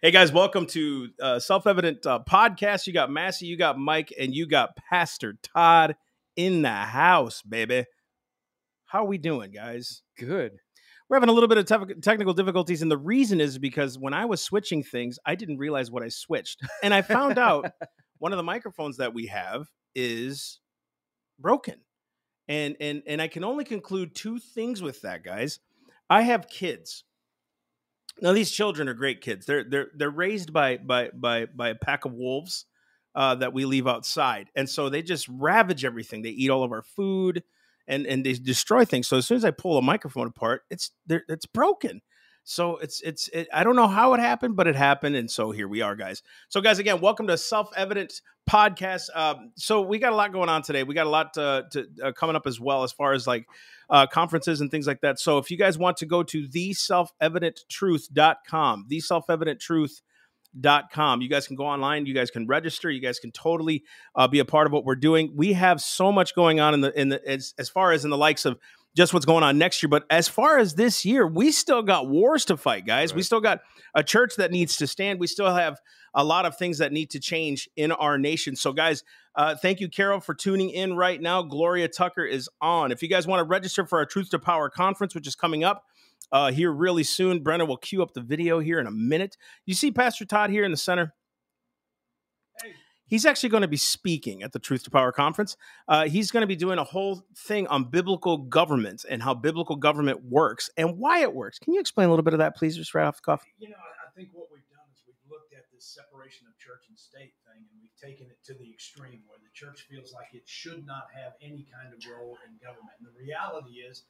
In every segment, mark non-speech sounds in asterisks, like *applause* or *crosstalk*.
Hey guys, welcome to uh, Self Evident uh, Podcast. You got Massey, you got Mike, and you got Pastor Todd in the house, baby. How are we doing, guys? Good. We're having a little bit of tef- technical difficulties, and the reason is because when I was switching things, I didn't realize what I switched, and I found out *laughs* one of the microphones that we have is broken, and and and I can only conclude two things with that, guys. I have kids now these children are great kids. They're they're they're raised by by by by a pack of wolves uh, that we leave outside, and so they just ravage everything. They eat all of our food, and and they destroy things. So as soon as I pull a microphone apart, it's it's broken. So it's it's it, I don't know how it happened, but it happened, and so here we are, guys. So guys, again, welcome to Self Evident Podcast. Um, so we got a lot going on today. We got a lot to, to uh, coming up as well, as far as like uh, conferences and things like that. So if you guys want to go to the self evident truth.com, the self evident dot com you guys can go online you guys can register you guys can totally uh, be a part of what we're doing we have so much going on in the in the as, as far as in the likes of just what's going on next year. But as far as this year, we still got wars to fight, guys. Right. We still got a church that needs to stand. We still have a lot of things that need to change in our nation. So, guys, uh, thank you, Carol, for tuning in right now. Gloria Tucker is on. If you guys want to register for our Truth to Power conference, which is coming up, uh, here really soon. Brennan will cue up the video here in a minute. You see Pastor Todd here in the center? He's actually going to be speaking at the Truth to Power conference. Uh, he's going to be doing a whole thing on biblical government and how biblical government works and why it works. Can you explain a little bit of that, please, just right off the cuff? You know, I think what we've done is we've looked at this separation of church and state thing, and we've taken it to the extreme where the church feels like it should not have any kind of role in government. And the reality is,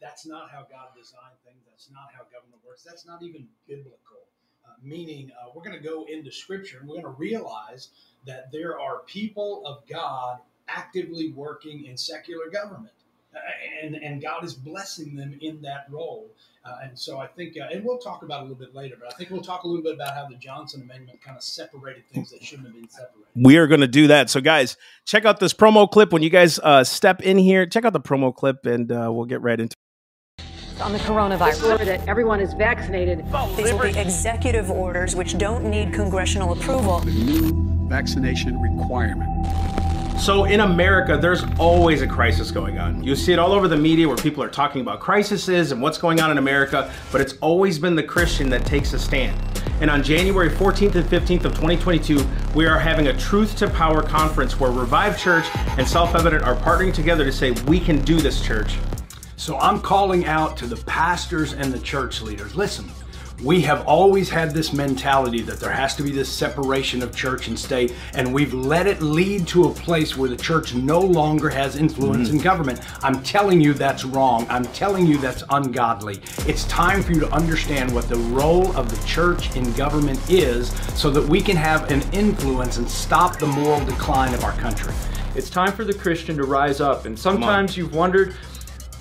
that's not how God designed things. That's not how government works. That's not even biblical. Uh, meaning, uh, we're going to go into Scripture and we're going to realize that there are people of God actively working in secular government. Uh, and, and God is blessing them in that role. Uh, and so I think, uh, and we'll talk about it a little bit later, but I think we'll talk a little bit about how the Johnson Amendment kind of separated things that shouldn't have been separated. We are going to do that. So, guys, check out this promo clip. When you guys uh, step in here, check out the promo clip and we'll get right into on the coronavirus. That everyone is vaccinated. These will be executive orders which don't need congressional approval. The new vaccination requirement. So in America, there's always a crisis going on. You see it all over the media where people are talking about crises and what's going on in America, but it's always been the Christian that takes a stand. And on January 14th and 15th of 2022, we are having a Truth to Power conference where Revive Church and Self Evident are partnering together to say, we can do this, church. So I'm calling out to the pastors and the church leaders. Listen, we have always had this mentality that there has to be this separation of church and state, and we've let it lead to a place where the church no longer has influence mm-hmm. in government. I'm telling you that's wrong. I'm telling you that's ungodly. It's time for you to understand what the role of the church in government is so that we can have an influence and stop the moral decline of our country. It's time for the Christian to rise up, and sometimes you've wondered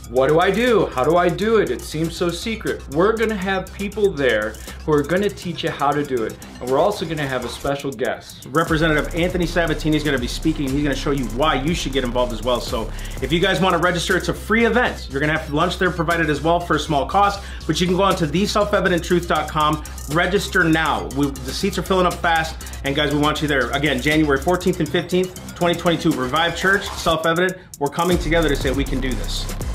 what do I do? How do I do it? It seems so secret. We're to have people there who are to teach you how to do it. And we're also to have a special guest. Representative Anthony Sabatini is to be speaking. He's to show you why you should get involved as well. So if you guys want to register, it's a free event. You're to have lunch there provided as well for a small cost, but you can go on to theselfevidenttruth.com, register now. We, the seats are filling up fast. And guys, we want you there. Again, January 14th and 15th, 2022, Revive Church, Self Evident. We're coming together to say we can do this.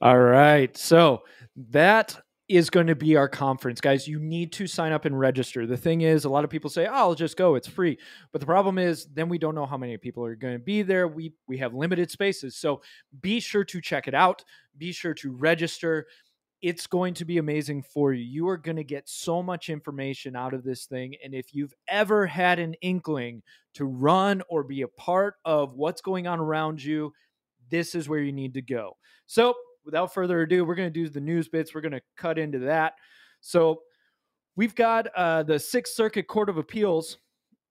All right. So that is going to be our conference, guys. You need to sign up and register. The thing is, a lot of people say, oh, "I'll just go; it's free." But the problem is, then we don't know how many people are going to be there. We we have limited spaces, so be sure to check it out. Be sure to register. It's going to be amazing for you. You are going to get so much information out of this thing. And if you've ever had an inkling to run or be a part of what's going on around you, this is where you need to go. So without further ado, we're going to do the news bits. We're going to cut into that. So we've got uh, the Sixth Circuit Court of Appeals.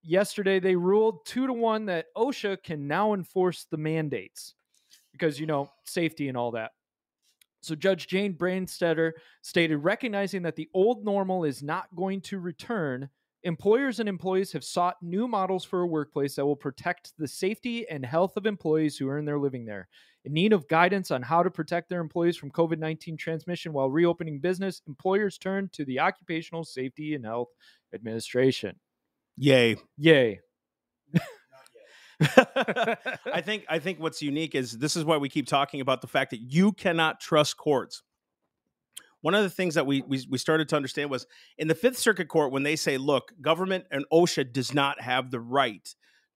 Yesterday, they ruled two to one that OSHA can now enforce the mandates because, you know, safety and all that. So, Judge Jane Branstetter stated recognizing that the old normal is not going to return, Employers and employees have sought new models for a workplace that will protect the safety and health of employees who earn their living there. In need of guidance on how to protect their employees from COVID 19 transmission while reopening business, employers turn to the Occupational Safety and Health Administration. Yay. Yay. *laughs* I think I think what's unique is this is why we keep talking about the fact that you cannot trust courts. One of the things that we, we we started to understand was in the Fifth Circuit Court when they say, "Look, government and OSHA does not have the right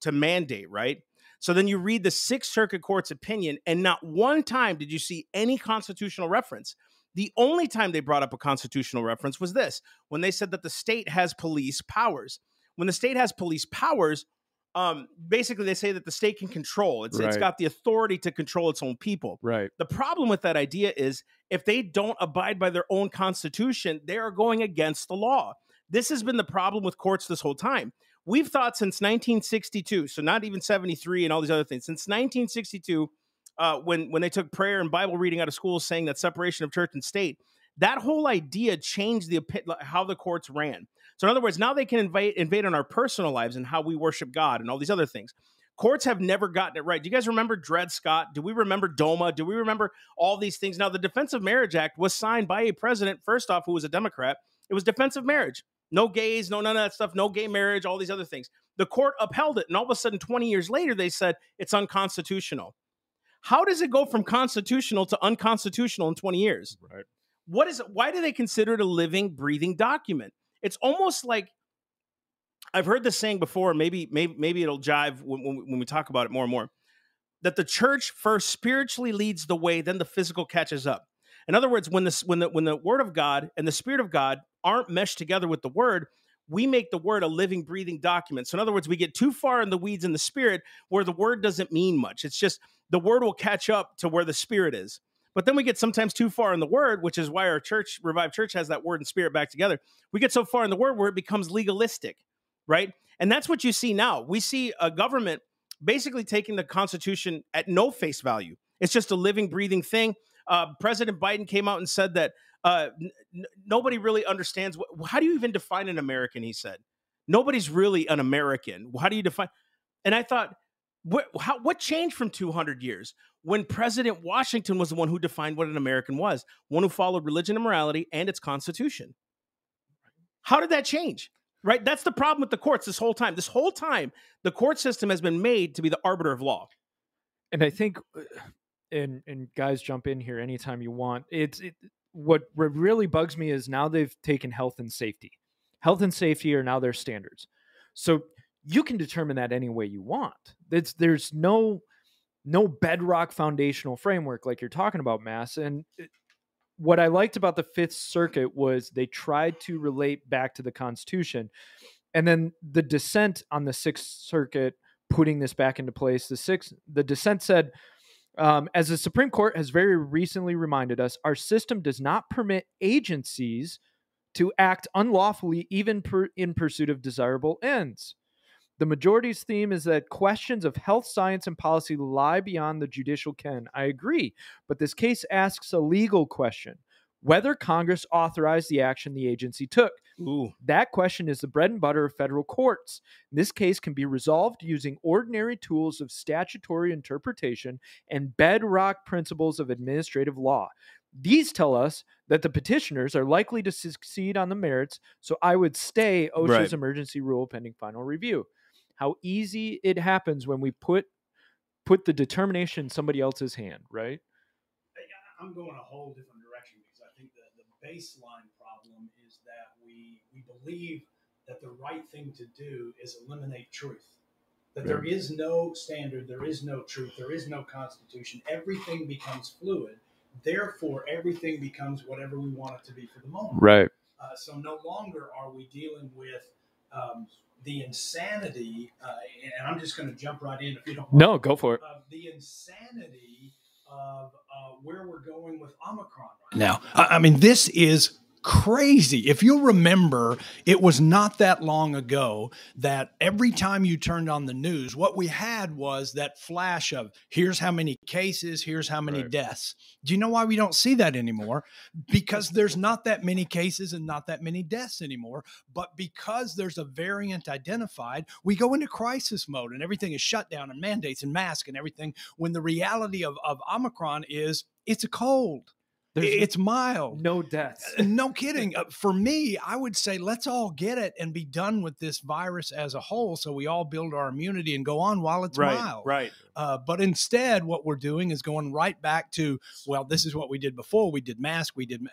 to mandate," right? So then you read the Sixth Circuit Court's opinion, and not one time did you see any constitutional reference. The only time they brought up a constitutional reference was this when they said that the state has police powers. When the state has police powers, um, basically they say that the state can control. It's it's Right. got the authority to control its own people. Right. The problem with that idea is if they don't abide by their own constitution, they are going against the law. This has been the problem with courts this whole time. We've thought since 1962, so not even 73 and all these other things, since 1962, uh, when when they took prayer and Bible reading out of schools, saying that separation of church and state, that whole idea changed the how the courts ran. So in other words, now they can invade invade on our personal lives and how we worship God and all these other things. Courts have never gotten it right. Do you guys remember Dred Scott? Do we remember DOMA? Do we remember all these things? Now, the Defense of Marriage Act was signed by a president, first off, who was a Democrat. It was defense of marriage. No gays, no none of that stuff, no gay marriage, all these other things. The court upheld it, and all of a sudden, 20 years later, they said it's unconstitutional. How does it go from constitutional to unconstitutional in 20 years? Right. What is why do they consider it a living, breathing document? It's almost like I've heard this saying before. Maybe, maybe, maybe it'll jive when, when, when we talk about it more and more. That the church first spiritually leads the way, then the physical catches up. In other words, when this when the when the word of God and the spirit of God aren't meshed together with the word, we make the word a living, breathing document. So, in other words, we get too far in the weeds in the spirit where the word doesn't mean much. It's just the word will catch up to where the spirit is. But then we get sometimes too far in the word, which is why our church, Revive Church, has that word and spirit back together. We get so far in the word where it becomes legalistic, right? And that's what you see now. We see a government basically taking the Constitution at no face value. It's just a living, breathing thing. Uh, President Biden came out and said that uh, n- nobody really understands. What, how do you even define an American? He said, nobody's really an American. How do you define? And I thought, what, how, what changed from 200 years when President Washington was the one who defined what an American was, one who followed religion and morality and its constitution? How did that change? Right? That's the problem with the courts this whole time. This whole time, the court system has been made to be the arbiter of law. and I think, uh, and and guys, jump in here anytime you want. It's it, what really bugs me is now they've taken health and safety. Health and safety are now their standards, so you can determine that any way you want. It's there's no no bedrock foundational framework like you're talking about, Mass. And it- what I liked about the Fifth Circuit was they tried to relate back to the Constitution, and then the dissent on the Sixth Circuit putting this back into place. The sixth, the dissent said, um, as the Supreme Court has very recently reminded us, our system does not permit agencies to act unlawfully, even per, in pursuit of desirable ends. The majority's theme is that questions of health science and policy lie beyond the judicial ken. I agree, but this case asks a legal question whether Congress authorized the action the agency took. Ooh. That question is the bread and butter of federal courts. This case can be resolved using ordinary tools of statutory interpretation and bedrock principles of administrative law. These tell us that the petitioners are likely to succeed on the merits, so I would stay OSHA's Right. emergency rule pending final review. How easy it happens when we put put the determination in somebody else's hand, right? I- I'm going a whole different direction because I think that the baseline problem is that we we believe that the right thing to do is eliminate truth. That there is no standard, there is no truth, there is no constitution. Everything becomes fluid. Therefore, everything becomes whatever we want it to be for the moment. Right. Uh, so no longer are we dealing with um, the insanity, uh, and I'm just going to jump right in if you don't. mind No, go for it. of the insanity of uh, where we're going with Omicron right now. Now, I I mean, this is crazy. If you'll remember, it was not that long ago that every time you turned on the news, what we had was that flash of here's how many cases, here's how many Right. deaths. Do you know why we don't see that anymore? Because there's not that many cases and not that many deaths anymore. But because there's a variant identified, we go into crisis mode and everything is shut down and mandates and masks and everything. When the reality of, of Omicron is it's a cold. There's it's mild. no deaths. Uh, No kidding. Uh, For me, I would say let's all get it and be done with this virus as a whole so we all build our immunity and go on while it's right, mild. right. Uh, but instead, what we're doing is going right back to, well, this is what we did before. We did mask, we did,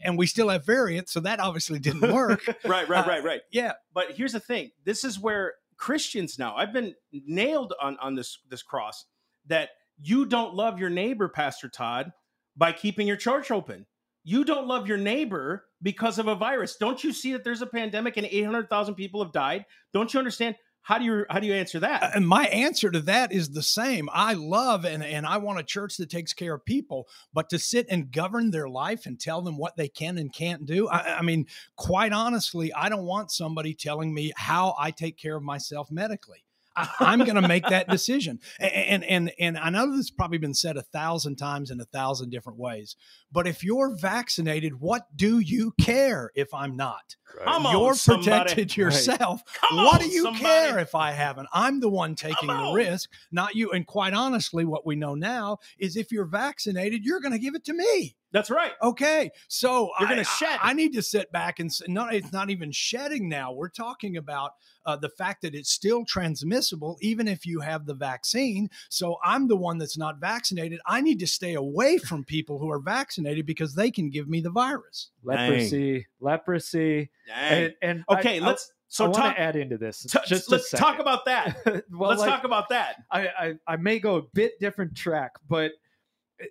and we still have variants. So that obviously didn't *laughs* work. Right, right, Uh, right, right. yeah. But here's the thing: this is where Christians now. I've been nailed on on this this cross that you don't love your neighbor, Pastor Todd, by keeping your church open. You don't love your neighbor because of a virus. Don't you see that there's a pandemic and 800,000 people have died? Don't you understand? How do you how do you answer that? And my answer to that is the same. I love and, and I want a church that takes care of people, but to sit and govern their life and tell them what they can and can't do. I, I mean, quite honestly, I don't want somebody telling me how I take care of myself medically. I'm going to make that decision. And, and and I know this has probably been said a thousand times in a thousand different ways. But if you're vaccinated, what do you care if I'm not? Come you're somebody. protected yourself. Come what on, do you somebody. care if I haven't? I'm the one taking the on. risk, not you. And quite honestly, what we know now is if you're vaccinated, you're going to give it to me. That's right. Okay, so You're gonna shed. I, I need to sit back and say, no, it's not even shedding now. We're talking about uh, the fact that it's still transmissible, even if you have the vaccine. So I'm the one that's not vaccinated. I need to stay away *laughs* from people who are vaccinated because they can give me the virus. Leprosy, leprosy, Dang. and, and okay, I- let's so I want talk. to add into this. t- just let's talk about that. *laughs* well, let's like, talk about that. I, I I may go a bit different track, but eh,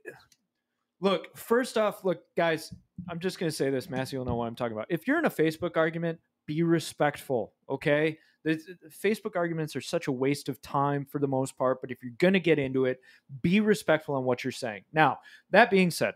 look, first off, look, guys, I'm just gonna say this. Massey will know what I'm talking about. If you're in a Facebook argument, be respectful, okay? The, the Facebook arguments are such a waste of time for the most part, but if you're gonna get into it, be respectful on what you're saying. Now, that being said,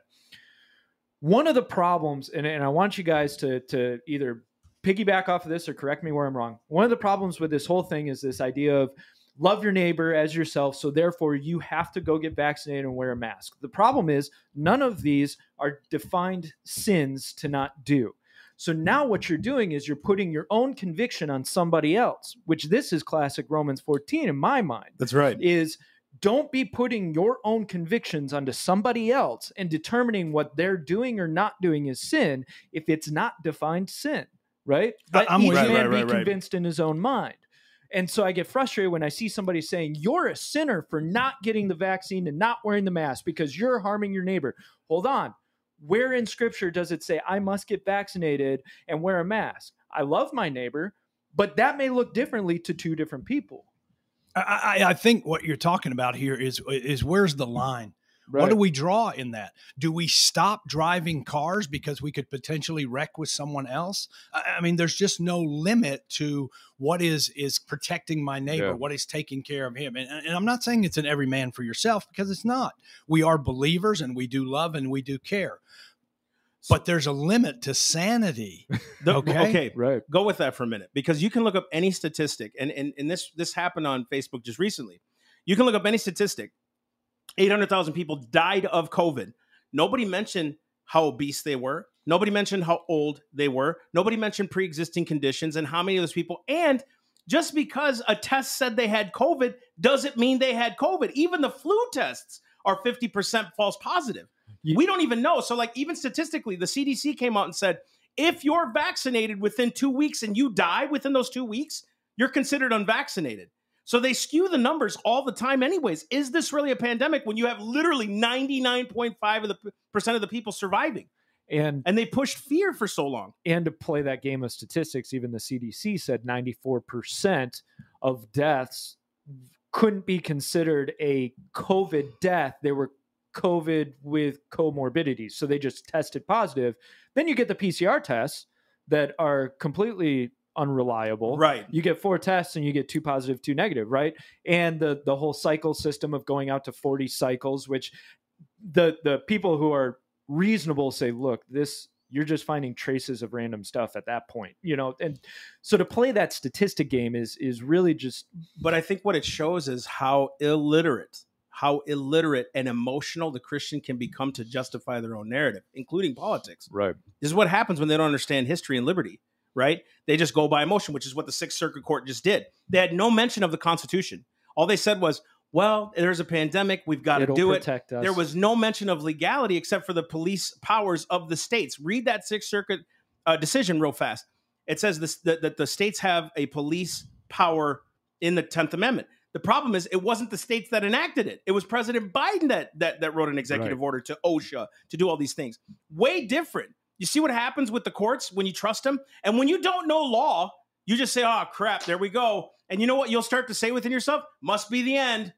one of the problems, and, and I want you guys to to either piggyback off of this or correct me where I'm wrong. One of the problems with this whole thing is this idea of love your neighbor as yourself, so therefore you have to go get vaccinated and wear a mask. The problem is none of these are defined sins to not do. So now what you're doing is you're putting your own conviction on somebody else, which this is classic Romans 14 in my mind That's right. is don't be putting your own convictions onto somebody else and determining what they're doing or not doing is sin if it's not defined sin, right? Let I'm each man Right, right, be right. convinced in his own mind. And so I get frustrated when I see somebody saying, You're a sinner for not getting the vaccine and not wearing the mask because you're harming your neighbor. Hold on. Where in scripture does it say I must get vaccinated and wear a mask? I love my neighbor, but that may look differently to two different people. I, I, think what you're talking about here is is where's the line? What do we draw in that? Do we stop driving cars because we could potentially wreck with someone else? I I mean, there's just no limit to what is is protecting my neighbor, Yeah. what is taking care of him. And, and I'm not saying it's an every man for yourself because it's not. We are believers and we do love and we do care. But there's a limit to sanity. *laughs* The- Okay. okay. Right. Go with that for a minute because you can look up any statistic, and, and, and this this happened on Facebook just recently. You can look up any statistic. 800,000 people died of COVID. Nobody mentioned how obese they were. Nobody mentioned how old they were. Nobody mentioned pre existing conditions and how many of those people. And just because a test said they had COVID doesn't mean they had COVID. Even the flu tests are 50% false positive. Ye- We don't even know. So, like, even statistically, the CDC came out and said if you're vaccinated within two weeks and you die within those two weeks, you're considered unvaccinated. So they skew the numbers all the time, anyways. Is this really a pandemic when you have literally 99.5 of the percent of the people surviving? And And they pushed fear for so long. and to play that game of statistics, even the CDC said 94% of deaths couldn't be considered a COVID death. They were COVID with comorbidities. So they just tested positive. Then you get the PCR tests that are completely unreliable. Right. You get four tests and you get two positive, two negative, right? And the the whole cycle system of going out to 40 cycles, which the the people who are reasonable say, look, this you're just finding traces of random stuff at that point you know and so to play that statistic game is is really just But I think what it shows is how illiterate, how illiterate and emotional the Christian can become to justify their own narrative, including politics. right This is what happens when they don't understand history and liberty, right? They just go by emotion, which is what the Sixth Circuit Court just did. They had no mention of the Constitution. All they said was, well, there's a pandemic. We've got to it'll do it. us There was no mention of legality except for the police powers of the states. Read that Sixth Circuit uh, decision real fast. It says this, that, that the states have a police power in the Tenth Amendment. The problem is, it wasn't the states that enacted it. It was President Biden that that, that wrote an executive order to OSHA to do all these things. Way different. You see what happens with the courts when you trust them, and when you don't know law, you just say, "Oh crap, there we go." And you know what? You'll start to say within yourself, "Must be the end."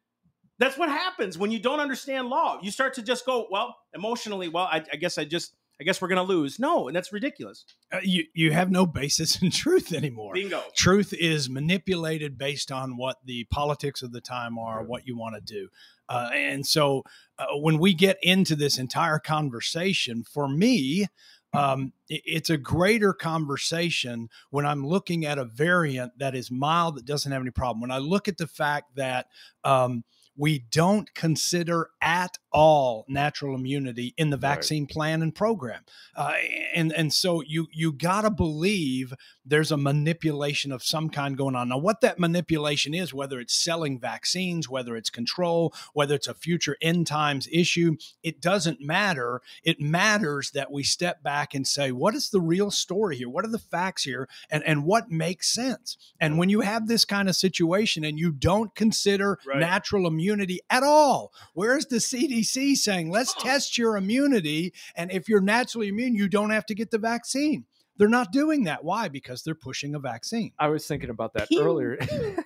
That's what happens when you don't understand law. You start to just go, well, emotionally, well, I, I guess I just, I guess we're going to lose. No, and that's ridiculous. Uh, you you have no basis in *laughs* truth anymore. Bingo. Truth is manipulated based on what the politics of the time are, what you want to do. Uh, and so uh, when we get into this entire conversation, for me, um, it's a greater conversation when I'm looking at a variant that is mild, that doesn't have any problem. When I look at the fact that um, we don't consider at all natural immunity in the Right. vaccine plan and program, uh, and and so you you gotta believe there's a manipulation of some kind going on. Now, what that manipulation is, whether it's selling vaccines, whether it's control, whether it's a future end times issue, it doesn't matter. It matters that we step back and say, what is the real story here? What are the facts here? And, and what makes sense? And when you have this kind of situation and you don't consider Right. natural immunity at all, where's the CDC saying, let's test your immunity? And if you're naturally immune, you don't have to get the vaccine. They're not doing that. Why? Because they're pushing a vaccine. I was thinking about that earlier. *laughs*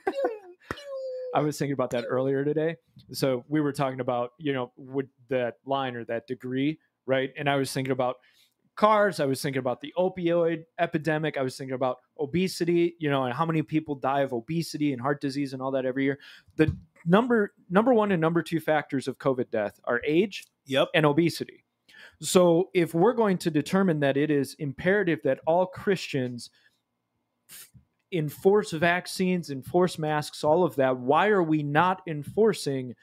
*laughs* I was thinking about that earlier today. So we were talking about, you know, with that line or that degree, right? And I was thinking about cars. I was thinking about the opioid epidemic. I was thinking about obesity, you know, and how many people die of obesity and heart disease and all that every year. The number number one and number two factors of COVID death are age Yep. and obesity. So if we're going to determine that it is imperative that all Christians enforce vaccines, enforce masks, all of that, why are we not enforcing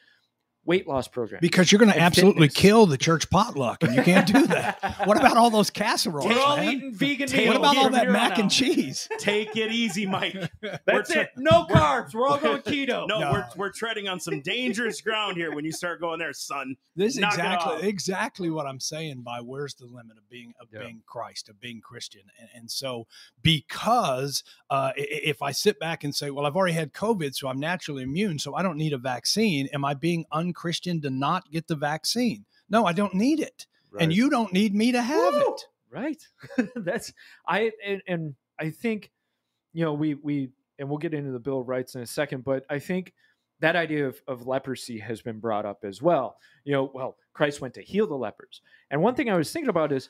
weight loss program Because you're going to absolutely fitness. kill the church potluck, and you can't do that. *laughs* what about all those casseroles, we're all man? eating vegan Take- What about all that mac and cheese? Take it easy, Mike. *laughs* That's We're it. No carbs. We're all going *laughs* keto. No, No. We're, we're treading on some dangerous ground here when you start going there, son. This is Knock exactly exactly what I'm saying by where's the limit of being of Yeah. being Christ of being Christian and, and so because uh, i- i- if I sit back and say well I've already had COVID so I'm naturally immune so I don't need a vaccine am I being unchristian to not get the vaccine. No I don't need it. And you don't need me to have Woo! it. Right. *laughs* That's i and, and i think you know we we and we'll get into the bill of rights in a second but i think that idea of, of leprosy has been brought up as well. You know well christ went to heal the lepers. And one thing i was thinking about is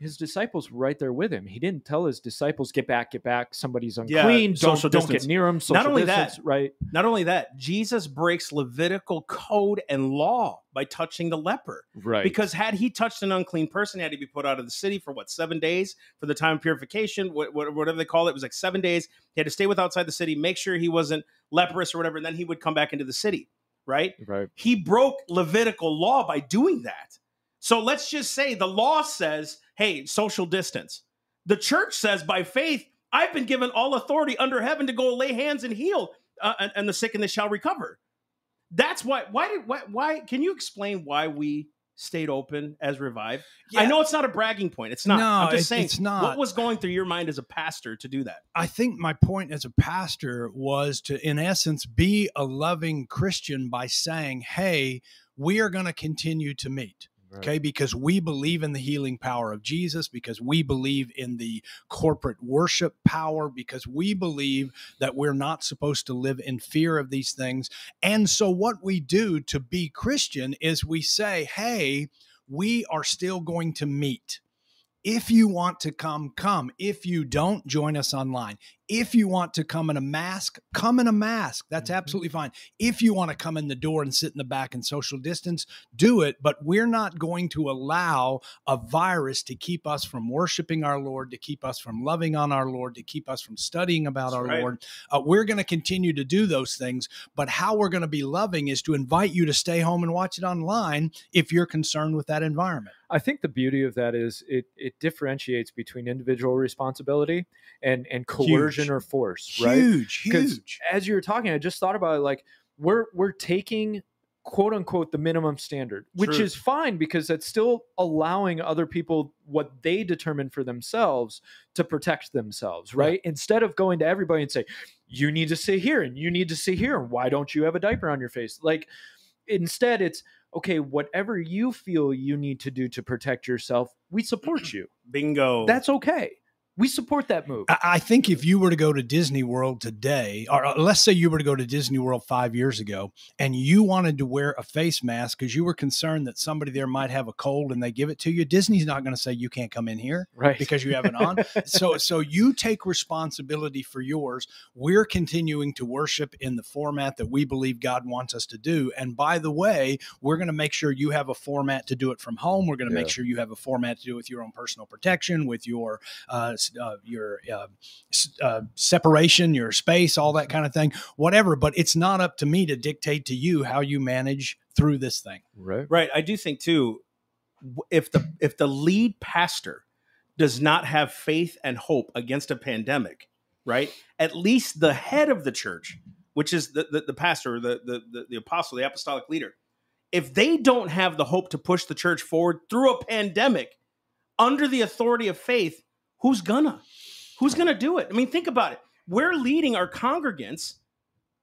his disciples were right there with him he didn't tell his disciples get back get back somebody's Yeah, unclean don't, social don't get near him social Not only that, right Not only that, Jesus breaks Levitical code and law by touching the leper. right Because had he touched an unclean person, he had to be put out of the city for what seven days for the time of purification, wh- wh- whatever they call it. It was like seven days. He had to stay with outside the city, make sure he wasn't leprous or whatever, and then he would come back into the city. Right? right He broke Levitical law by doing that. So let's just say the law says, "Hey, social distance." The church says, by faith, I've been given all authority under heaven to go lay hands and heal, uh, and, and the sick and they shall recover. That's why. Why did why? Why? Can you explain why we stayed open as Revive? I know it's not a bragging point. It's not. No, I'm just saying. it's not. What was going through your mind as a pastor to do that? I think my point as a pastor was to, in essence, be a loving Christian by saying, hey, we are going to continue to meet. Okay, because we believe in the healing power of Jesus, because we believe in the corporate worship power, because we believe that we're not supposed to live in fear of these things. And so, what we do to be Christian is we say, hey, we are still going to meet. If you want to come, come. If you don't, join us online. If you want to come in a mask, come in a mask. That's Mhm. absolutely fine. If you want to come in the door and sit in the back and social distance, do it. But we're not going to allow a virus to keep us from worshiping our Lord, to keep us from loving on our Lord, to keep us from studying about That's our right. Lord. Uh, we're going to continue to do those things. But how we're going to be loving is to invite you to stay home and watch it online if you're concerned with that environment. I think the beauty of that is it it differentiates between individual responsibility and and coercion Huge. or force, right? Huge, huge. As you were talking, I just thought about it like we're we're taking quote unquote the minimum standard, which True. is fine because it's still allowing other people what they determine for themselves to protect themselves, right? Instead of going to everybody and say, you need to sit here and you need to sit here. and Why don't you have a diaper on your face? Like instead it's okay, whatever you feel you need to do to protect yourself, we support *clears throat* you. Bingo. That's okay. We support that move. I I think if you were to go to Disney World today, or uh, let's say you were to go to Disney World five years ago, and you wanted to wear a face mask because you were concerned that somebody there might have a cold and they give it to you, Disney's not going to say you can't come in here Right. because you have it on. *laughs* so, so you take responsibility for yours. We're continuing to worship in the format that we believe God wants us to do. And by the way, we're going to make sure you have a format to do it from home. We're going to make sure you have a format to do it with your own personal protection, with your uh, s- uh, your uh, uh, separation, your space, all that kind of thing, whatever. But it's not up to me to dictate to you how you manage through this thing. right. Right. I do think too, if the if the lead pastor does not have faith and hope against a pandemic, right? At least the head of the church, which is the the, the pastor, the, the the the apostle, the apostolic leader, if they don't have the hope to push the church forward through a pandemic under the authority of faith, who's gonna? Who's gonna do it? I mean, think about it. We're leading our congregants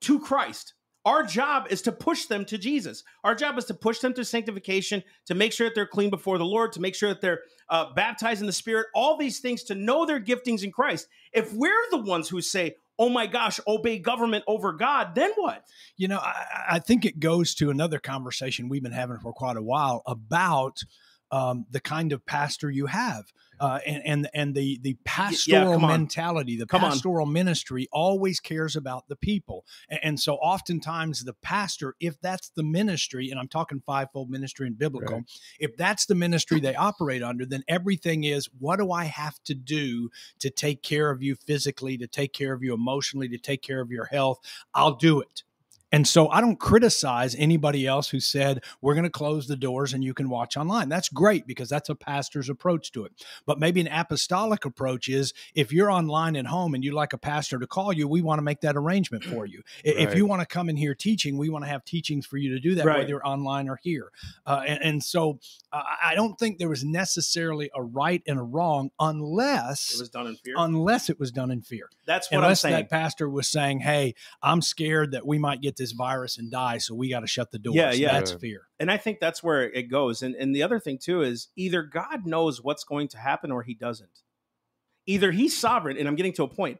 to Christ. Our job is to push them to Jesus. Our job is to push them to sanctification, to make sure that they're clean before the Lord, to make sure that they're uh, baptized in the Spirit, all these things to know their giftings in Christ. If we're the ones who say, oh my gosh, obey government over God, then what? You know, I, I think it goes to another conversation we've been having for quite a while about um, the kind of pastor you have. Uh, and, and and the the pastoral on. mentality, the Come on. pastoral ministry always cares about the people, and, and so oftentimes the pastor, if that's the ministry, and I'm talking fivefold ministry and biblical, Right. if that's the ministry they operate under, then everything is what do I have to do to take care of you physically, to take care of you emotionally, to take care of your health? I'll do it. And so I don't criticize anybody else who said, we're going to close the doors and you can watch online. That's great because that's a pastor's approach to it. But maybe an apostolic approach is if you're online at home and you'd like a pastor to call you, we want to make that arrangement for you. *clears throat* I- If you want to come in here teaching, we want to have teachings for you to do that, Right. whether you're online or here. Uh, and, and so uh, I don't think there was necessarily a right and a wrong unless. It was done in fear. Unless it was done in fear. That's what Unless I'm saying. that pastor was saying, "Hey, I'm scared that we might get this virus and die, so we got to shut the doors." Yeah, yeah. That's fear. and I think that's where it goes. And and the other thing too is either God knows what's going to happen or he doesn't. Either he's sovereign, and I'm getting to a point.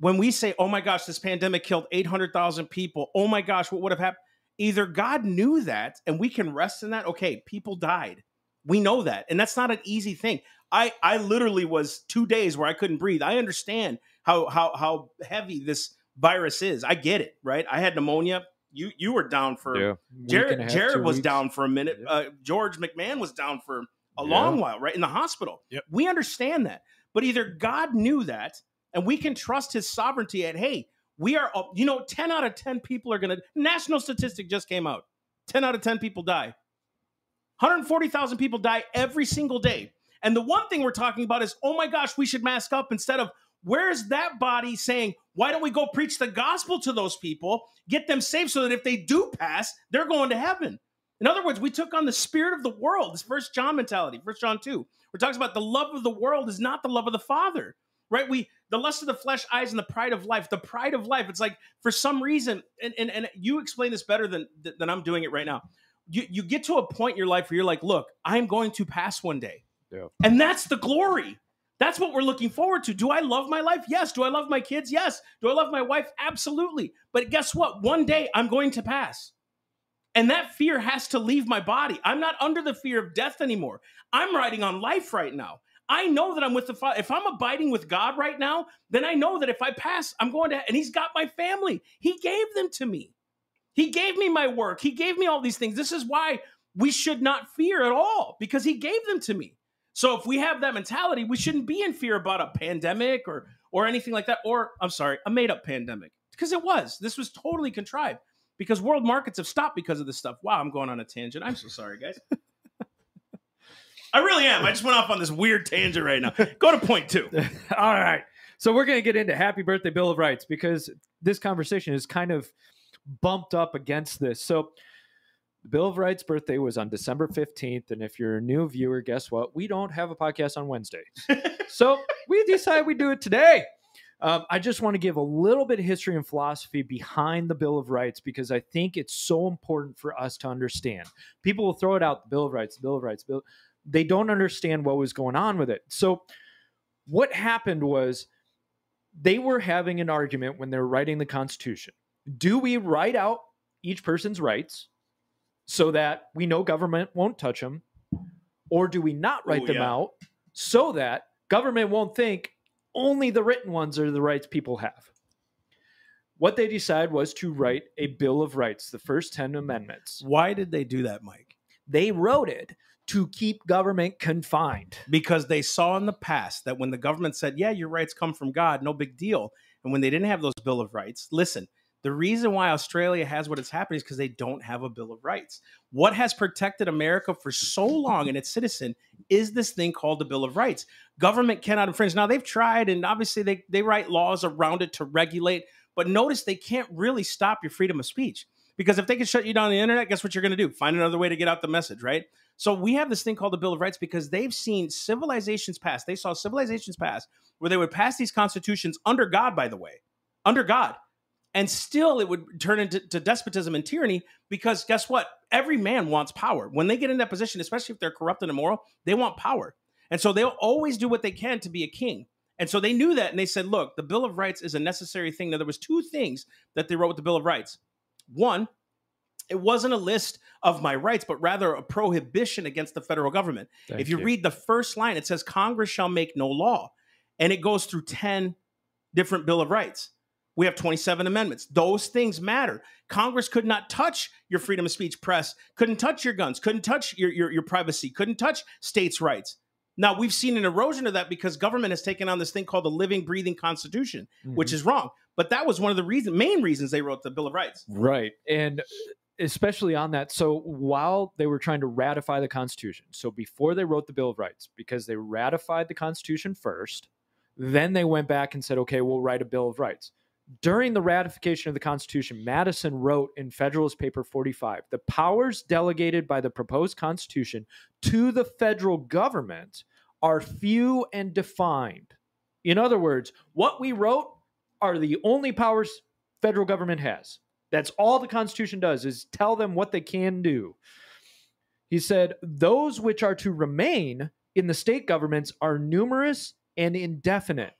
When we say, "Oh my gosh, this pandemic killed 800,000 people. Oh my gosh, what would have happened?" Either God knew that and we can rest in that. Okay, people died. We know that. And that's not an easy thing. I I literally was 2 days where I couldn't breathe. I understand how how how heavy this virus is. I get it, right? I had pneumonia. You you were down for Yeah. Week and a Jared half, Jared was weeks. down for a minute. Yeah. Uh, George McMahon was down for a Yeah. long while, right in the hospital. Yep. We understand that, but either God knew that, and we can trust His sovereignty. At hey, we are, you know, ten out of ten people are going to. National statistic just came out. Ten out of ten people die. 140,000 people die every single day. And the one thing we're talking about is, oh my gosh, we should mask up instead of where's that body saying, why don't we go preach the gospel to those people, get them saved so that if they do pass, they're going to heaven. In other words, we took on the spirit of the world, this first John mentality, first John 2, where it talks about the love of the world is not the love of the Father. Right? We the lust of the flesh, eyes, and the pride of life. The pride of life. It's like for some reason, and and, and you explain this better than than I'm doing it right now. You you get to a point in your life where you're like, look, I'm going to pass one day. Yeah. And that's the glory. That's what we're looking forward to. Do I love my life? Yes. Do I love my kids? Yes. Do I love my wife? Absolutely. But guess what? One day I'm going to pass. And that fear has to leave my body. I'm not under the fear of death anymore. I'm riding on life right now. I know that I'm with the Father. If I'm abiding with God right now, then I know that if I pass, I'm going to, and He's got my family. He gave them to me. He gave me my work. He gave me all these things. This is why we should not fear at all because He gave them to me. So if we have that mentality, we shouldn't be in fear about a pandemic or or anything like that. Or I'm sorry, a made up pandemic because it was. This was totally contrived because world markets have stopped because of this stuff. Wow, I'm going on a tangent. I'm so sorry, guys. I really am. I just went off on this weird tangent right now. Go to point two. *laughs* All right. So we're going to get into Happy Birthday Bill of Rights because this conversation is kind of bumped up against this. So the Bill of Rights birthday was on December 15th. And if you're a new viewer, guess what? We don't have a podcast on Wednesday. *laughs* so we decided we do it today. Um, I just want to give a little bit of history and philosophy behind the Bill of Rights because I think it's so important for us to understand. People will throw it out the Bill of Rights, the Bill of Rights, Bill. They don't understand what was going on with it. So, what happened was they were having an argument when they were writing the Constitution. Do we write out each person's rights so that we know government won't touch them? Or do we not write Ooh, them yeah. out so that government won't think only the written ones are the rights people have? What they decided was to write a Bill of Rights, the first 10 amendments. Why did they do that, Mike? They wrote it to keep government confined. Because they saw in the past that when the government said, yeah, your rights come from God, no big deal. And when they didn't have those Bill of Rights, listen, the reason why Australia has what it's happening is because they don't have a Bill of Rights. What has protected America for so long and its citizen is this thing called the Bill of Rights. Government cannot infringe. Now they've tried, and obviously they, they write laws around it to regulate, but notice they can't really stop your freedom of speech. Because if they can shut you down on the internet, guess what you're going to do? Find another way to get out the message, right? So we have this thing called the Bill of Rights because they've seen civilizations pass. They saw civilizations pass where they would pass these constitutions under God, by the way, under God. And still it would turn into to despotism and tyranny because guess what? Every man wants power. When they get in that position, especially if they're corrupt and immoral, they want power. And so they'll always do what they can to be a king. And so they knew that and they said, look, the Bill of Rights is a necessary thing. Now there was two things that they wrote with the Bill of Rights. One, it wasn't a list of my rights, but rather a prohibition against the federal government. Thank if you, you. read the first line, it says Congress shall make no law. And it goes through 10 different Bill of Rights. We have 27 amendments. Those things matter. Congress could not touch your freedom of speech press, couldn't touch your guns, couldn't touch your, your, your privacy, couldn't touch states' rights. Now, we've seen an erosion of that because government has taken on this thing called the living, breathing constitution, which Mhm. is wrong. But that was one of the reason, main reasons they wrote the Bill of Rights. Right. And especially on that. So while they were trying to ratify the Constitution, so before they wrote the Bill of Rights, because they ratified the Constitution first, then they went back and said, okay, we'll write a Bill of Rights. During the ratification of the Constitution, Madison wrote in Federalist Paper 45 the powers delegated by the proposed Constitution to the federal government are few and defined. In other words, what we wrote are the only powers federal government has. That's all the Constitution does is tell them what they can do. He said, those which are to remain in the state governments are numerous and indefinite.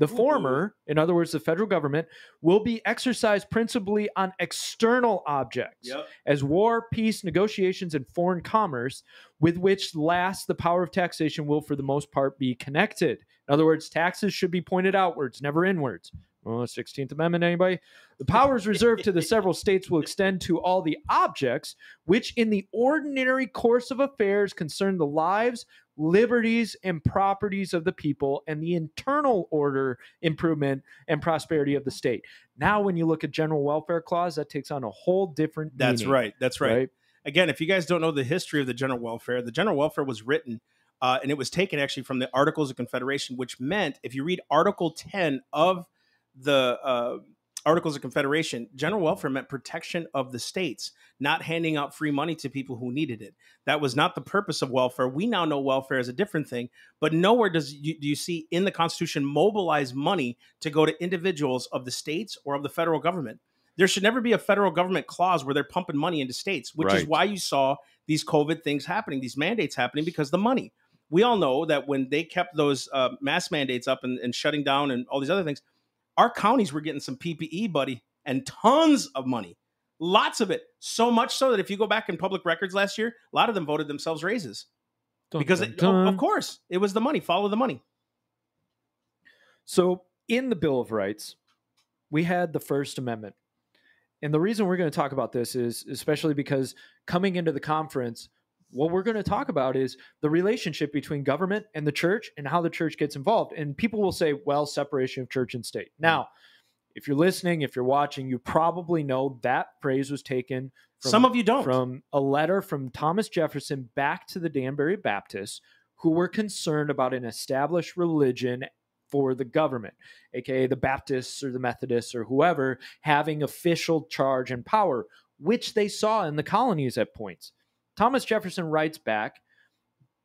The mm-hmm. former, in other words, the federal government, will be exercised principally on external objects, as war, peace, negotiations, and foreign commerce, with which last the power of taxation will, for the most part, be connected. In other words, taxes should be pointed outwards, never inwards. Oh, 16th Amendment, anybody? The powers reserved to the several states will extend to all the objects which, in the ordinary course of affairs, concern the lives, liberties, and properties of the people and the internal order, improvement, and prosperity of the state. Now, when you look at general welfare clause, that takes on a whole different That's meaning, right. That's right. Again, if you guys don't know the history of the general welfare, the general welfare was written uh, and it was taken actually from the Articles of Confederation, which meant if you read Article 10 of the uh, Articles of Confederation, general welfare meant protection of the states, not handing out free money to people who needed it. That was not the purpose of welfare. We now know welfare is a different thing, but nowhere does you, do you see in the Constitution mobilize money to go to individuals of the states or of the federal government. There should never be a federal government clause where they're pumping money into states, which is why you saw these COVID things happening, these mandates happening because the money. We all know that when they kept those uh, mass mandates up and, and shutting down and all these other things, our counties were getting some PPE, buddy, and tons of money. Lots of it. So much so that if you go back in public records last year, a lot of them voted themselves raises. Dun, because dun, it, oh, dun. of course it was the money. Follow the money. So, in the Bill of Rights, we had the First Amendment. And the reason we're going to talk about this is especially because coming into the conference, what we're going to talk about is the relationship between government and the church and how the church gets involved. And people will say, well, separation of church and state. Now, if you're listening, if you're watching, you probably know that phrase was taken from, Some of you don't. from a letter from Thomas Jefferson back to the Danbury Baptists, who were concerned about an established religion for the government, aka the Baptists or the Methodists or whoever, having official charge and power, which they saw in the colonies at points. Thomas Jefferson writes back,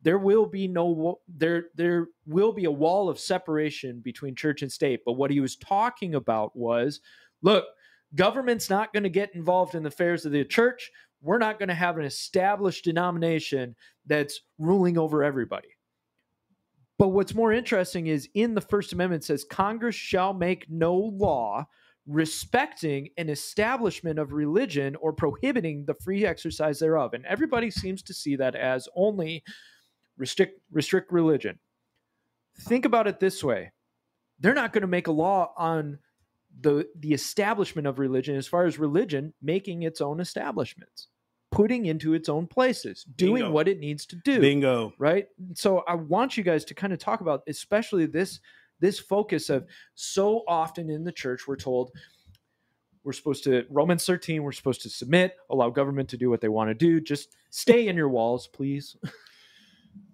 there will be no there there will be a wall of separation between church and state, but what he was talking about was, look, government's not going to get involved in the affairs of the church. We're not going to have an established denomination that's ruling over everybody. But what's more interesting is in the First Amendment says Congress shall make no law respecting an establishment of religion or prohibiting the free exercise thereof. And everybody seems to see that as only restrict restrict religion. Think about it this way. They're not going to make a law on the the establishment of religion as far as religion making its own establishments, putting into its own places, doing Bingo. what it needs to do Bingo. right so i want you guys to kind of talk about especially this this focus of so often in the church we're told we're supposed to romans 13 we're supposed to submit allow government to do what they want to do just stay in your walls please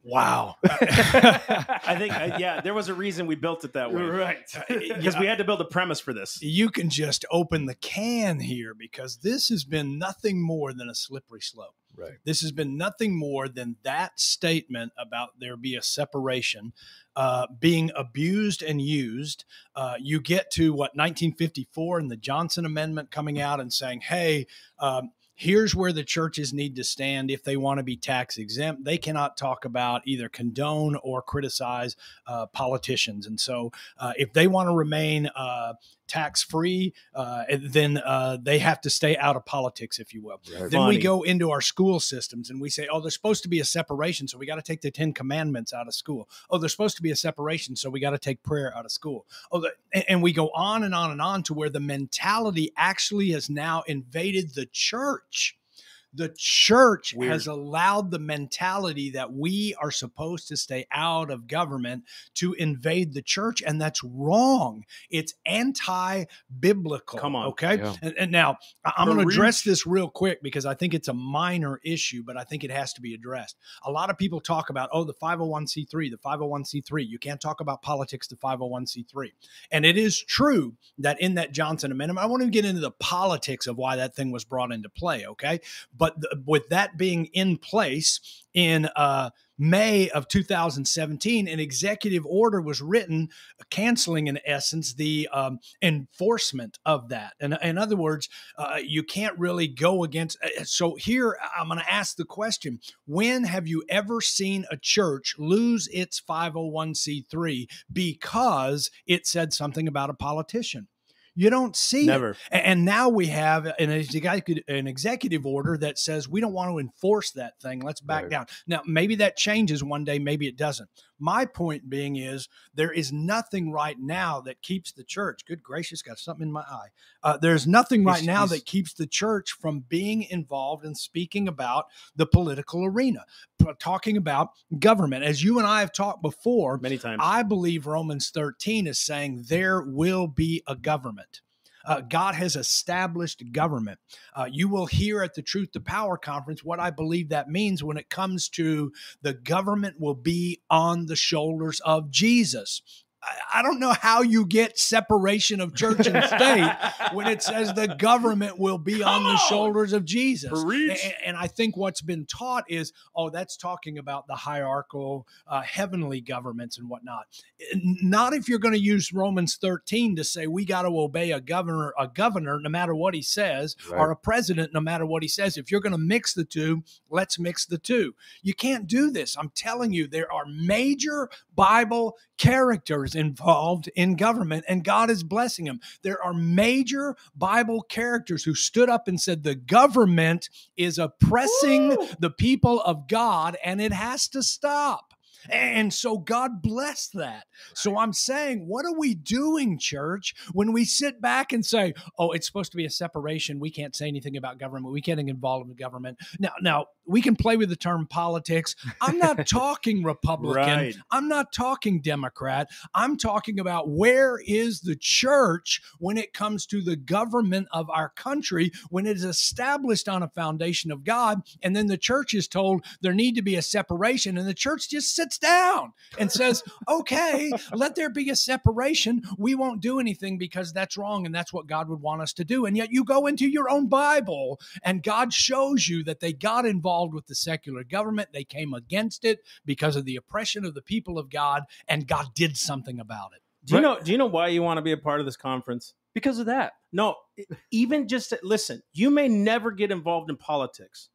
Wow. *laughs* I think uh, yeah, there was a reason we built it that way. right. Because we had to build a premise for this. you can just open the can here because this has been nothing more than a slippery slope. Right. This has been nothing more than that statement about there be a separation uh, being abused and used. Uh, you get to what 1954 and the Johnson Amendment coming out and saying, hey, um, here's where the churches need to stand if they want to be tax exempt. They cannot talk about either condone or criticize uh, politicians. And so uh, if they want to remain uh, tax free, uh, then uh, they have to stay out of politics, if you will. Then we go into our school systems and we say, oh, there's supposed to be a separation. So we got to take the 10 commandments out of school. Oh, there's supposed to be a separation. So we got to take prayer out of school. Oh, the, and, and we go on and on and on to where the mentality actually has now invaded the church. The church Weird. has allowed the mentality that we are supposed to stay out of government to invade the church, and that's wrong. It's anti biblical. Come on. Okay. Yeah. And, and now I- I'm going to Preach. address this real quick because I think it's a minor issue, but I think it has to be addressed. A lot of people talk about, oh, the 501c3, the 501c3. You can't talk about politics, the 501c3. And it is true that in that Johnson Amendment, I want to get into the politics of why that thing was brought into play. Okay. But the, with that being in place in, uh, May of 2017, an executive order was written canceling, in essence, the um, enforcement of that. And in other words, uh, you can't really go against. uh, So here, I'm going to ask the question: When have you ever seen a church lose its 501c3 because it said something about a politician? You don't see. Never. A- And now we have an executive, an executive order that says we don't want to enforce that thing. Let's back Right. down. Now, maybe that changes one day, maybe it doesn't. My point being is there is nothing right now that keeps the church. Good gracious, got something in my eye. Uh, there's nothing right He's- now he's- that keeps the church from being involved in speaking about the political arena, talking about government. As you and I have talked before, Many times. I believe Romans 13 is saying there will be a government. Uh, God has established government. Uh, you will hear at the Truth to Power conference what I believe that means when it comes to the government will be on the shoulders of Jesus. I, don't know how you get separation of church and state *laughs* when it says the government will be on the shoulders of Jesus. Preach. A- And, I think what's been taught is, oh, that's talking about the hierarchical uh, heavenly governments and whatnot. Not if you're going to use Romans 13 to say we got to obey a governor, a governor, no matter what he says, or a president, no matter what he says. If you're going to mix the two, let's mix the two. You can't do this. I'm telling you, there are major Bible characters leaders involved in government, and God is blessing them. There are major Bible characters who stood up and said the government is oppressing Woo! the people of God and it has to stop. And so God bless that. So I'm saying, what are we doing, church, when we sit back and say, oh, it's supposed to be a separation. We can't say anything about government. We can't get involved in government. Now, now we can play with the term politics. I'm not *laughs* talking Republican. Right. I'm not talking Democrat. I'm talking about where is the church when it comes to the government of our country, when it is established on a foundation of God. And then the church is told there need to be a separation. And the church just sits down and says, okay, let there be a separation. We won't do anything because that's wrong. And that's what God would want us to do. And yet you go into your own Bible and God shows you that they got involved with the secular government. They came against it because of the oppression of the people of God, and God did something about it. Do you Right. know? Do you know why you want to be a part of this conference? because of that. No, even just to, listen. You may never get involved in politics.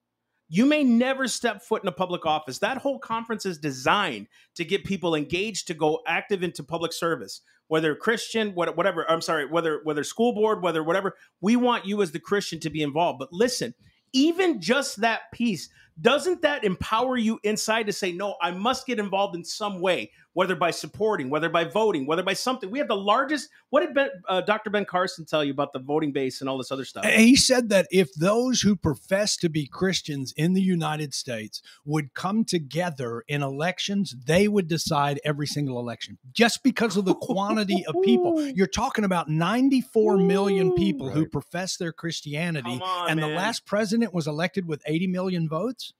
You may never step foot in a public office. That whole conference is designed to get people engaged to go active into public service, whether Christian, whatever. I'm sorry, whether whether school board, whether whatever. We want you as the Christian to be involved. But listen, even just that piece doesn't that empower you inside to say no i must get involved in some way whether by supporting whether by voting whether by something. We have the largest what did ben, uh, dr ben carson tell you about the voting base and all this other stuff? He said that if those who profess to be Christians in the United States would come together in elections, they would decide every single election just because of the quantity of people. *laughs* You're talking about 94 million people who profess their Christianity, on, and the last president was elected with 80 million votes.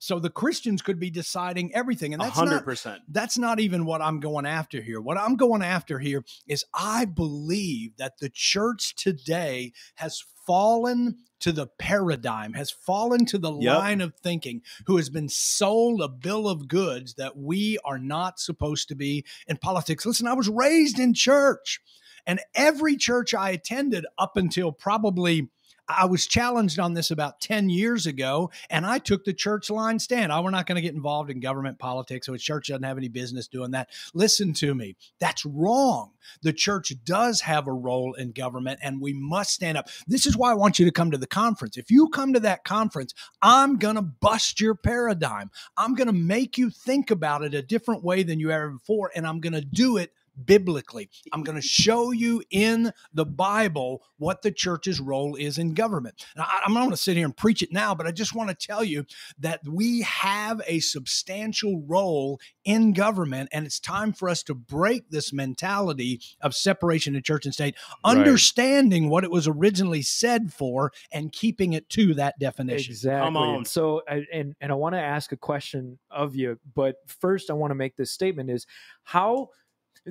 So the Christians could be deciding everything, and that's not 100% that's not even what I'm going after here. What I'm going after here is I believe that the church today has fallen to the paradigm, has fallen to the Yep. line of thinking, who has been sold a bill of goods that we are not supposed to be in politics. Listen, I was raised in church, and every church I attended up until probably I was challenged on this about 10 years ago, and I took the church line stand. Oh, we're not going to get involved in government politics, so the church doesn't have any business doing that. Listen to me. That's wrong. The church does have a role in government, and we must stand up. This is why I want you to come to the conference. If you come to that conference, I'm going to bust your paradigm. I'm going to make you think about it a different way than you ever before, and I'm going to do it biblically. I'm going to show you in the Bible what the church's role is in government. Now, I- I'm not going to sit here and preach it now, but I just want to tell you that we have a substantial role in government, and it's time for us to break this mentality of separation of church and state, Right. understanding what it was originally said for and keeping it to that definition. Exactly. on. And so, and and I want to ask a question of you, but first, I want to make this statement: is how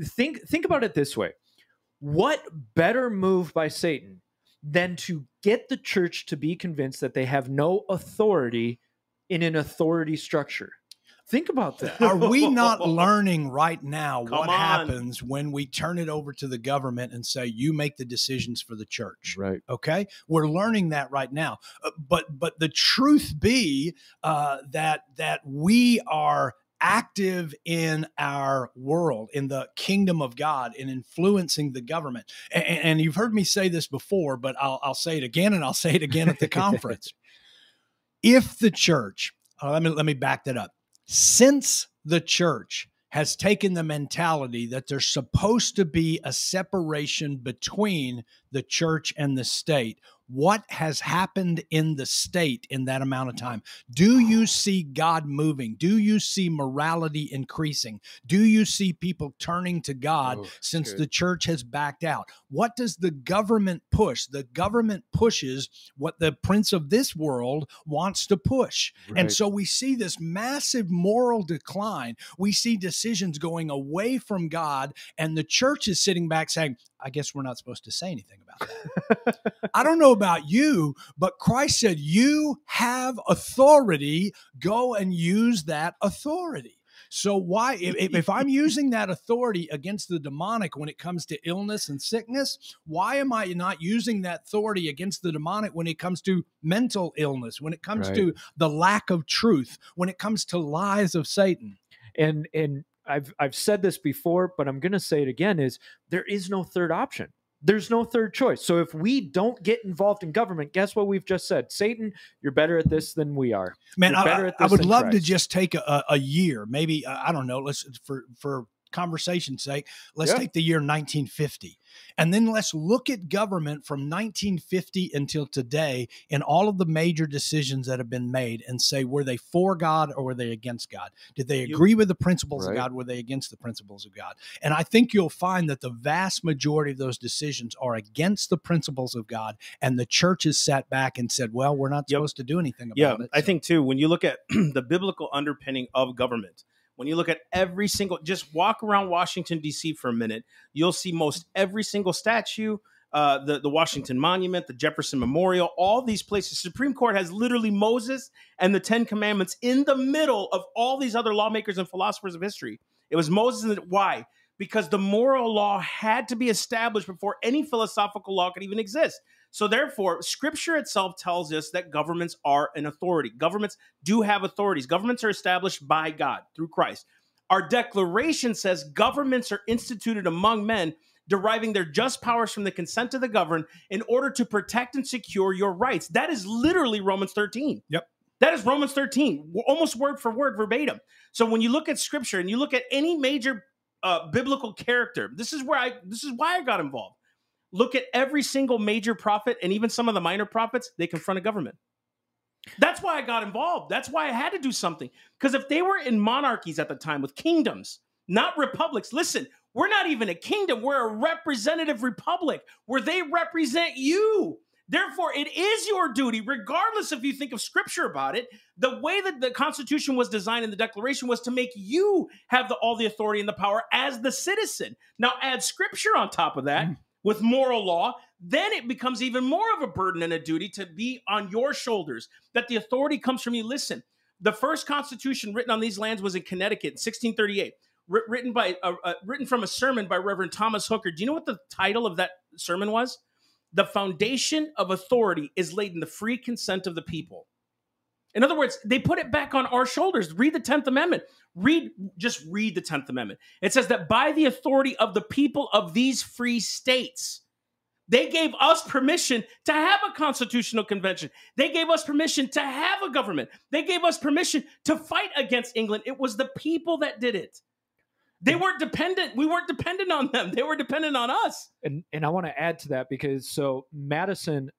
think think about it this way: what better move by Satan than to get the church to be convinced that they have no authority in an authority structure? Think about that. Are we *laughs* not learning right now Come what on. happens when we turn it over to the government and say, you make the decisions for the church? right. okay we're learning that right now Uh, but but the truth be uh, that that we are active in our world in the kingdom of god in influencing the government and, and you've heard me say this before but I'll, I'll say it again and i'll say it again at the *laughs* conference if the church uh, let me let me back that up since the church has taken the mentality that there's supposed to be a separation between the church and the state. What has happened in the state in that amount of time? Do you see God moving? Do you see morality increasing? Do you see people turning to God Oh, since good. the church has backed out? What does the government push? The government pushes what the prince of this world wants to push. And so we see this massive moral decline. We see decisions going away from God, and the church is sitting back saying, I guess we're not supposed to say anything about that. *laughs* I don't know about you, but Christ said, You have authority. Go and use that authority. So why, if, if- I'm *laughs* using that authority against the demonic when it comes to illness and sickness, why am I not using that authority against the demonic when it comes to mental illness, when it comes Right. to the lack of truth, when it comes to lies of Satan? and and I've I've said this before, but I'm going to say it again is there is no third option. There's no third choice. So if we don't get involved in government, guess what we've just said? Satan, you're better at this than we are. Man, I, better at I would love to just take a, a year, maybe I don't know. Let's for for conversation's sake, let's Yeah. take the year 1950, and then let's look at government from 1950 until today and all of the major decisions that have been made, and say were they for God or were they against God? Did they agree with the principles Right. of God? Were they against the principles of God? And I think you'll find that the vast majority of those decisions are against the principles of God, and the church has sat back and said, "Well, we're not Yep. supposed to do anything about yeah, it." I So- think too, when you look at *clears throat* the biblical underpinning of government, when you look at every single, just walk around Washington, D.C. for a minute, you'll see most every single statue, uh, the, the Washington Monument, the Jefferson Memorial, all these places. Supreme Court has literally Moses and the Ten Commandments in the middle of all these other lawmakers and philosophers of history. It was Moses and the, why? Because the moral law had to be established before any philosophical law could even exist. So therefore, scripture itself tells us that governments are an authority. Governments do have authorities. Governments are established by God through Christ. Our declaration says governments are instituted among men, deriving their just powers from the consent of the governed in order to protect and secure your rights. That is literally Romans 13. Yep. That is Romans 13, almost word for word, verbatim. So when you look at scripture and you look at any major uh, biblical character, this is where I this is why I got involved. Look at every single major prophet and even some of the minor prophets, they confront a government. That's why I got involved. That's why I had to do something. Because if they were in monarchies at the time with kingdoms, not republics, listen, we're not even a kingdom. We're a representative republic where they represent you. Therefore, it is your duty, regardless if you think of scripture about it. The way that the Constitution was designed in the Declaration was to make you have the, all the authority and the power as the citizen. Now, add scripture on top of that mm. With moral law, then it becomes even more of a burden and a duty to be on your shoulders, that the authority comes from you. Listen, the first Constitution written on these lands was in Connecticut, in 1638, written by uh, uh, written from a sermon by Reverend Thomas Hooker. Do you know what the title of that sermon was? The foundation of authority is laid in the free consent of the people. In other words, they put it back on our shoulders. Read the 10th Amendment. Read, just read the 10th Amendment. It says that by the authority of the people of these free states, they gave us permission to have a constitutional convention. They gave us permission to have a government. They gave us permission to fight against England. It was the people that did it. They weren't dependent. We weren't dependent on them. They were dependent on us. and and I want to add to that because so Madison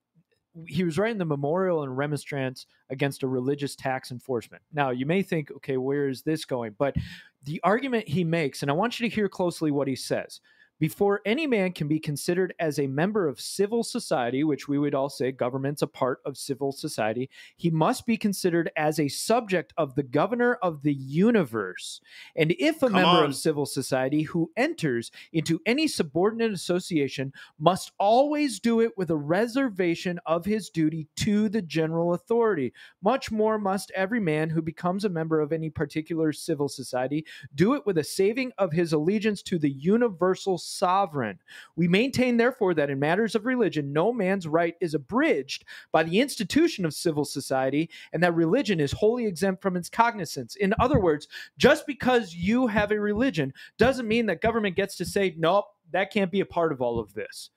he was writing the memorial and remonstrance against a religious tax enforcement. Now, you may think, okay, where is this going? But the argument he makes, and I want you to hear closely what he says. Before any man can be considered as a member of civil society, which we would all say government's a part of civil society, he must be considered as a subject of the governor of the universe. And if a Come member on. of civil society who enters into any subordinate association must always do it with a reservation of his duty to the general authority. Much more must every man who becomes a member of any particular civil society do it with a saving of his allegiance to the universal sovereign. We maintain, therefore, that in matters of religion, no man's right is abridged by the institution of civil society, and that religion is wholly exempt from its cognizance. In other words, just because you have a religion doesn't mean that government gets to say, nope, that can't be a part of all of this.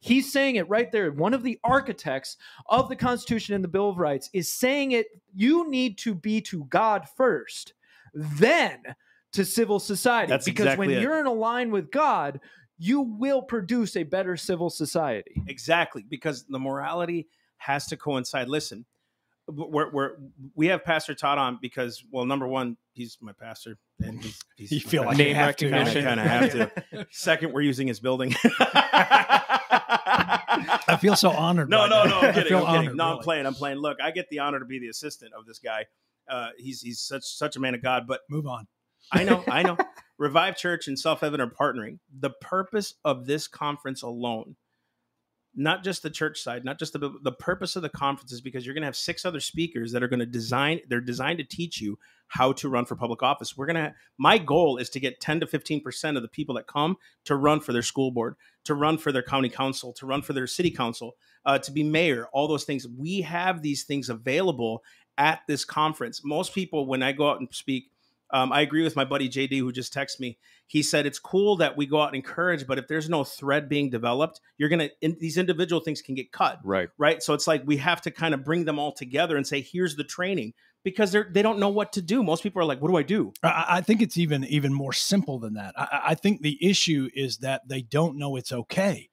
He's saying it right there. One of the architects of the Constitution and the Bill of Rights is saying it. You need to be to God first, then to civil society. That's because exactly when it. you're in a line with God, you will produce a better civil society. Exactly, because the morality has to coincide. Listen, we're, we're we have Pastor Todd on because, well, number one, he's my pastor, and he's, *laughs* he's You feel like pastor. you have to. Kinda- recognition. kinda have to. *laughs* *laughs* Second, we're using his building. I feel so honored. No, no, that. no. I'm I kidding. feel I'm kidding. no, I'm really. playing. I'm playing. Look, I get the honor to be the assistant of this guy. Uh, he's he's such such a man of God. But Move on. I know, I know. Revive Church and Self Evident are partnering. The purpose of this conference alone, not just the church side, not just the the purpose of the conference is because you're going to have six other speakers that are going to design. They're designed to teach you how to run for public office. We're gonna. My goal is to get 10 to 15 percent of the people that come to run for their school board, to run for their county council, to run for their city council, uh, to be mayor. All those things. We have these things available at this conference. Most people, when I go out and speak, Um, I agree with my buddy JD who just texted me. He said it's cool that we go out and encourage, but if there's no thread being developed, you're gonna in, these individual things can get cut, Right. right? So it's like we have to kind of bring them all together and say, here's the training because they're they don't know what to do. Most people are like, what do I do? I, I think it's even even more simple than that. I, I think the issue is that they don't know it's okay.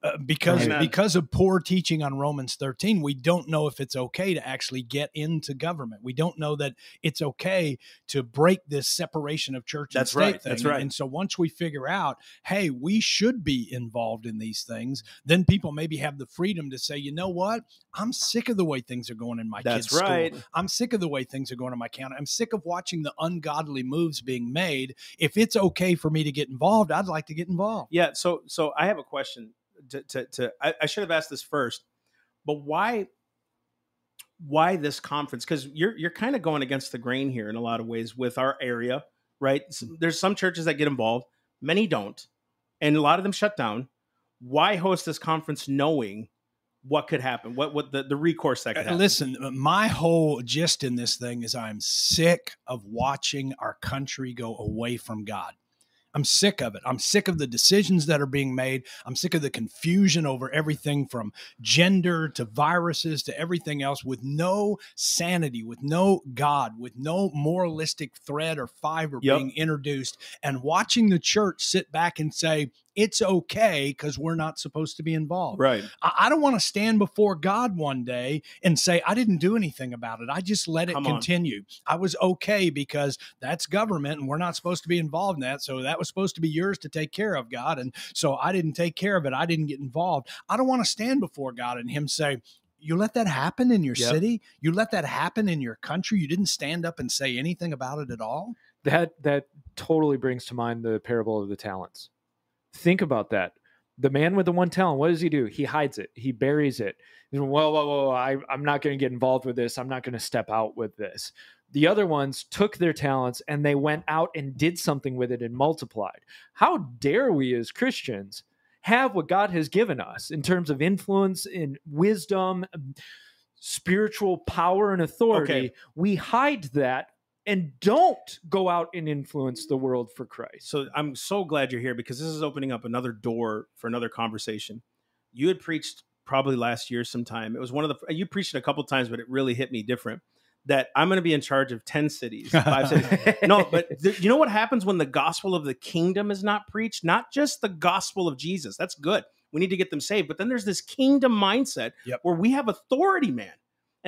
Uh, because Right. because of poor teaching on Romans 13, we don't know if it's okay to actually get into government. We don't know that it's okay to break this separation of church That's and state right. thing. That's right. And so once we figure out, hey, we should be involved in these things, then people maybe have the freedom to say, you know what, I'm sick of the way things are going in my That's kids' right. school. I'm sick of the way things are going in my county. I'm sick of watching the ungodly moves being made. If it's okay for me to get involved, I'd like to get involved. Yeah. So so I have a question to to, to I, I should have asked this first, but why why this conference? Because you're you're kind of going against the grain here in a lot of ways with our area, right? S- There's some churches that get involved, many don't, and a lot of them shut down. Why host this conference knowing what could happen? What what the, the recourse that could Uh, happen? Listen, my whole gist in this thing is I'm sick of watching our country go away from God. I'm sick of it. I'm sick of the decisions that are being made. I'm sick of the confusion over everything from gender to viruses to everything else with no sanity, with no God, with no moralistic thread or fiber Yep. being introduced, and watching the church sit back and say, it's okay because we're not supposed to be involved. Right. I, I don't want to stand before God one day and say, I didn't do anything about it. I just let it Come on. continue. I was okay because that's government and we're not supposed to be involved in that. So that was supposed to be yours to take care of, God. And so I didn't take care of it. I didn't get involved. I don't want to stand before God and Him say, you let that happen in your Yep. city? You let that happen in your country? You didn't stand up and say anything about it at all? That that totally brings to mind the parable of the talents. Think about that. The man with the one talent, what does he do? He hides it. He buries it. He's, whoa, whoa, whoa! I, I'm not going to get involved with this. I'm not going to step out with this. The other ones took their talents and they went out and did something with it and multiplied. How dare we as Christians have what God has given us in terms of influence and wisdom, spiritual power and authority? Okay. We hide that and don't go out and influence the world for Christ. So I'm so glad you're here because this is opening up another door for another conversation. You had preached probably last year sometime. It was one of the you preached it a couple times, but it really hit me different. That I'm going to be in charge of ten cities, five cities. *laughs* No, but th- you know what happens when the gospel of the kingdom is not preached? Not just the gospel of Jesus. That's good. We need to get them saved. But then there's this kingdom mindset Yep. where we have authority, man.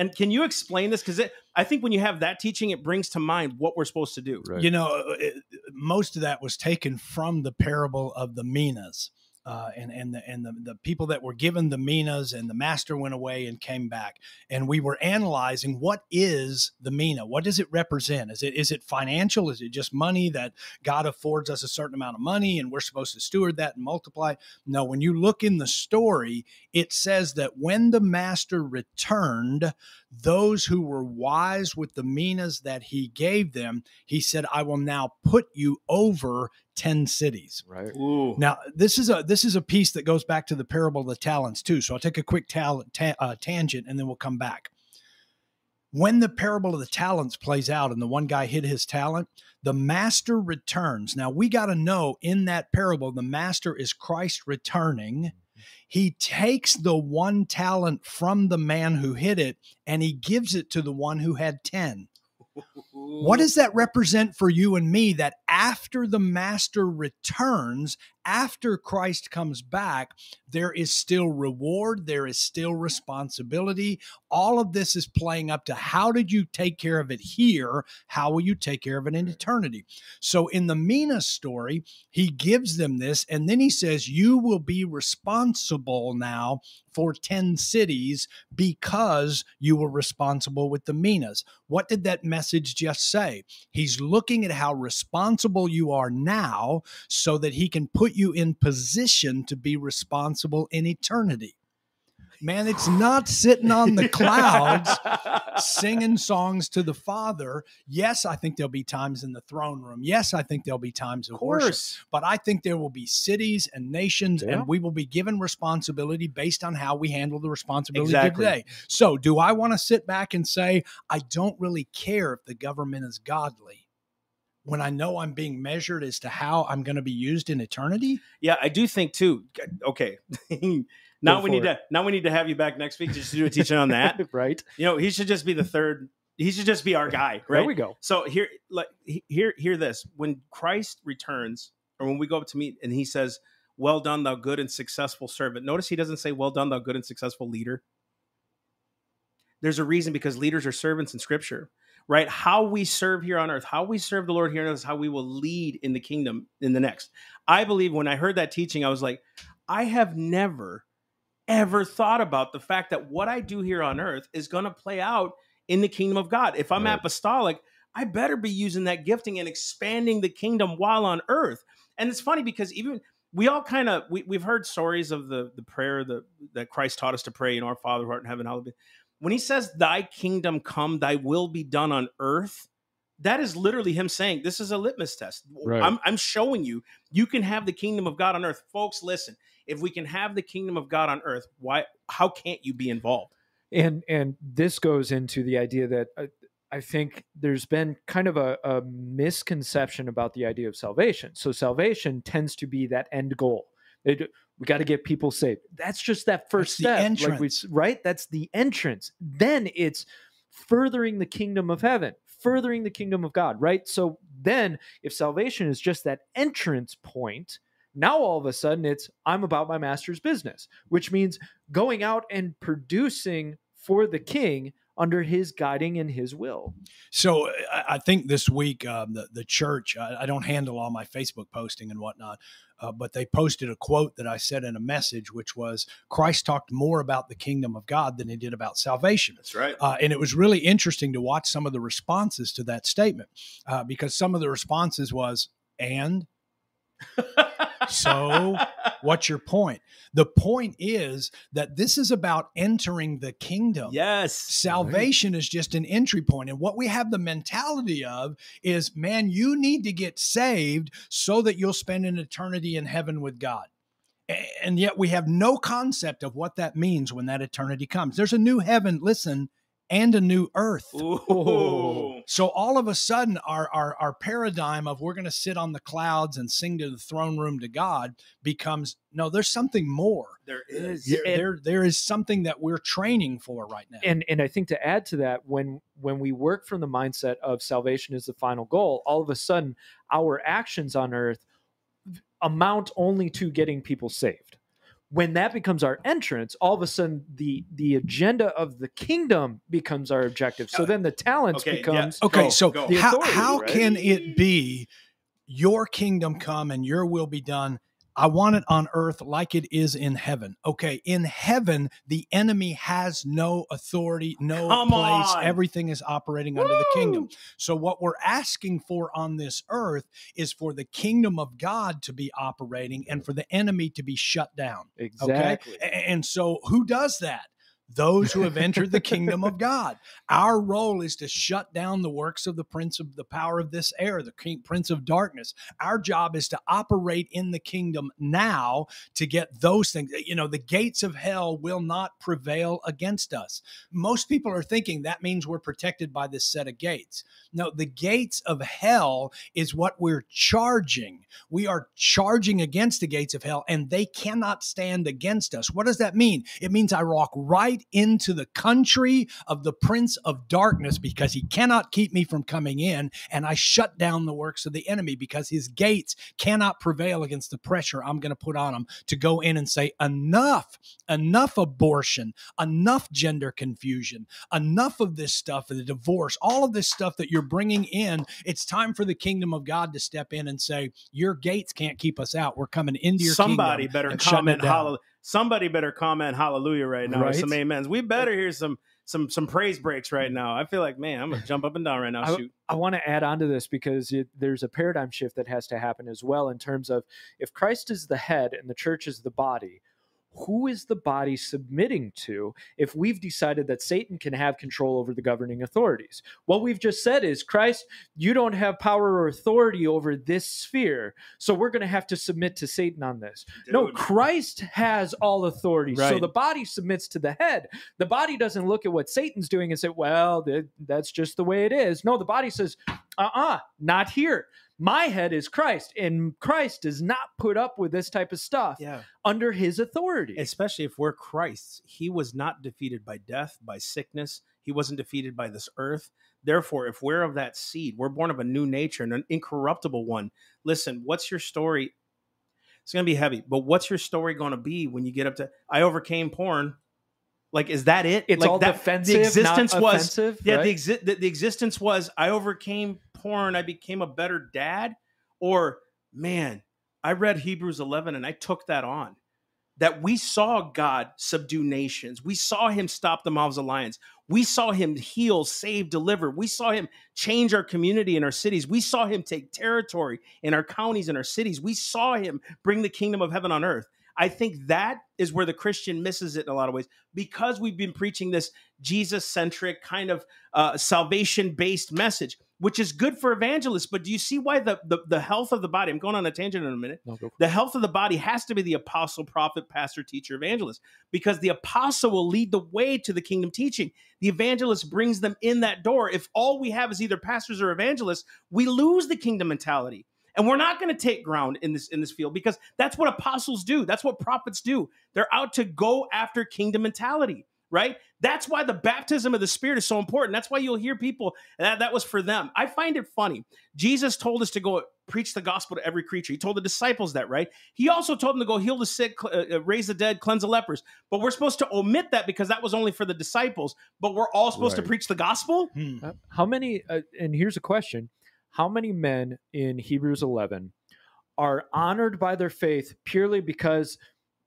And can you explain this? Because I think when you have that teaching, it brings to mind what we're supposed to do. Right. You know, uh, it, most of that was taken from the parable of the minas. Uh, and and the and the, the people that were given the minas and the master went away and came back. And we were analyzing what is the mina? What does it represent? Is it is it financial? Is it just money that God affords us a certain amount of money and we're supposed to steward that and multiply? No when you look in the story it says that when the master returned those who were wise with the minas that he gave them he said I will now put you over 10 cities right. Ooh. now, this is a this is a piece that goes back to the parable of the talents too. So I'll take a quick tal- ta- uh, tangent and then we'll come back. When the parable of the talents plays out and the one guy hid his talent, the master returns. Now we got to know in that parable, the master is Christ returning. He takes the one talent from the man who hid it and he gives it to the one who had 10. *laughs* What does that represent for you and me that after the master returns, after Christ comes back, there is still reward, there is still responsibility. All of this is playing up to how did you take care of it here? How will you take care of it in eternity? So in the Mina story, he gives them this, and then he says, You will be responsible now for 10 cities because you were responsible with the Minas. What did that message just say? He's looking at how responsible you are now so that he can put you in position to be responsible in eternity. Man, it's not sitting on the clouds *laughs* singing songs to the Father. Yes, I think there'll be times in the throne room. Yes, I think there'll be times of, Of worship. course. But I think there will be cities and nations, Yeah. and we will be given responsibility based on how we handle the responsibility Exactly. today. So, do I want to sit back and say, I don't really care if the government is godly? when I know I'm being measured as to how I'm going to be used in eternity? Yeah, I do think too. Okay. *laughs* now Go we need to now we need to have you back next week just to do a teaching on *laughs* that. right? You know, he should just be the third. He should just be our guy, right? There we go. So here, like, he- hear, hear this: when Christ returns, or when we go up to meet, and he says, "Well done, thou good and successful servant." Notice he doesn't say, "Well done, thou good and successful leader." There's a reason because leaders are servants in Scripture, right? How we serve here on earth, how we serve the Lord here on earth, is how we will lead in the kingdom in the next. I believe when I heard that teaching, I was like, I have never, ever thought about the fact that what I do here on earth is going to play out in the kingdom of God. If I'm Right. apostolic, I better be using that gifting and expanding the kingdom while on earth. And it's funny because even we all kind of we, we've heard stories of the the prayer that that Christ taught us to pray in our Father who art in heaven, hallowed be. When he says, Thy kingdom come, thy will be done on earth, that is literally him saying, This is a litmus test. Right. I'm, I'm showing you, you can have the kingdom of God on earth. Folks, listen, if we can have the kingdom of God on earth, why how can't you be involved? and and this goes into the idea that uh, I think there's been kind of a, a misconception about the idea of salvation. So salvation tends to be that end goal. It- we got to get people saved. That's just that first That's the step, like we, right? That's the entrance. Then it's furthering the kingdom of heaven, furthering the kingdom of God, right? So then, if salvation is just that entrance point, now all of a sudden it's I'm about my master's business, which means going out and producing for the king under his guiding and his will. So I, I think this week um, the the church. I, I don't handle all my Facebook posting and whatnot, uh, but they posted a quote that I said in a message, which was Christ talked more about the kingdom of God than he did about salvation. That's right. Uh, and it was really interesting to watch some of the responses to that statement uh, because some of the responses was and *laughs* so what's your point the point is that this is about entering the kingdom yes. Salvation is just an entry point. And what we have the mentality of is, man, you need to get saved so that you'll spend an eternity in heaven with God. And yet we have no concept of what that means when that eternity comes. There's a new heaven, listen, and a new earth. Ooh. So all of a sudden, our our, our paradigm of we're going to sit on the clouds and sing to the throne room to God becomes no. There's something more. There is. There, And- there, there is something that we're training for right now. And and I think to add to that, when when we work from the mindset of salvation is the final goal, all of a sudden our actions on earth amount only to getting people saved. When that becomes our entrance, all of a sudden the the agenda of the kingdom becomes our objective. So then the talents okay, yeah. becomes Okay, Go, so go. The how, how right? can it be your kingdom come and your will be done? I want it on earth like it is in heaven. Okay, in heaven, the enemy has no authority, no Come place. on. Everything is operating under the kingdom. So, what we're asking for on this earth is for the kingdom of God to be operating and for the enemy to be shut down. exactly. Okay. And so who does that? Those who have entered the *laughs* kingdom of God. Our role is to shut down the works of the prince of the power of this air, the king, prince of darkness. Our job is to operate in the kingdom now to get those things. You know, the gates of hell will not prevail against us. Most people are thinking that means we're protected by this set of gates. No, the gates of hell is what we're charging. We are charging against the gates of hell and they cannot stand against us. What does that mean? It means I walk right into the country of the prince of darkness because he cannot keep me from coming in and I shut down the works of the enemy because his gates cannot prevail against the pressure I'm going to put on him to go in and say enough, enough abortion, enough gender confusion, enough of this stuff, the divorce, all of this stuff that you're bringing in. It's time for the kingdom of God to step in and say, Your gates can't keep us out. We're coming into your Somebody better comment hallelujah. Somebody better comment hallelujah right now. Or some amens. We better hear some some some praise breaks right now. I feel like man, I'm gonna *sighs* jump up and down right now. I- Shoot. I want to add on to this because it, there's a paradigm shift that has to happen as well in terms of if Christ is the head and the church is the body, who is the body submitting to if we've decided that Satan can have control over the governing authorities? What we've just said is, Christ, you don't have power or authority over this sphere, so we're going to have to submit to Satan on this. No, Christ has all authority. So the body submits to the head. The body doesn't look at what Satan's doing and say, well, th- that's just the way it is. No, the body says, uh-uh, not here. My head is Christ, and Christ does not put up with this type of stuff Yeah. under his authority. Especially if we're Christ's. He was not defeated by death, by sickness. He wasn't defeated by this earth. Therefore, if we're of that seed, we're born of a new nature and an incorruptible one. Listen, what's your story? It's going to be heavy, but what's your story going to be when you get up to I overcame porn? Like, is that it? it's like all that, defensive, The existence not was offensive, yeah. right? The, exi- the the existence was I overcame porn. I became a better dad. Or man, I read Hebrews 11 and I took that on. That we saw God subdue nations. We saw Him stop the mouths of lions. We saw Him heal, save, deliver. We saw Him change our community and our cities. We saw Him take territory in our counties and our cities. We saw Him bring the kingdom of heaven on earth. I think that is where the Christian misses it in a lot of ways because we've been preaching this Jesus centric kind of uh, salvation based message, which is good for evangelists. But do you see why the, the the health of the body? I'm going on a tangent in a minute. No, The health of the body has to be the apostle, prophet, pastor, teacher, evangelist, because the apostle will lead the way to the kingdom teaching. The evangelist brings them in that door. If all we have is either pastors or evangelists, we lose the kingdom mentality. And we're not going to take ground in this in this field because that's what apostles do. That's what prophets do. They're out to go after kingdom mentality, right? That's why the baptism of the Spirit is so important. That's why you'll hear people that that was for them. I find it funny. Jesus told us to go preach the gospel to every creature. He told the disciples that, right? He also told them to go heal the sick, cl- uh, raise the dead, cleanse the lepers. But we're supposed to omit that because that was only for the disciples. But we're all supposed to preach the gospel. Hmm. Uh, How many? Uh, and here's a question: How many men in Hebrews 11 are honored by their faith purely because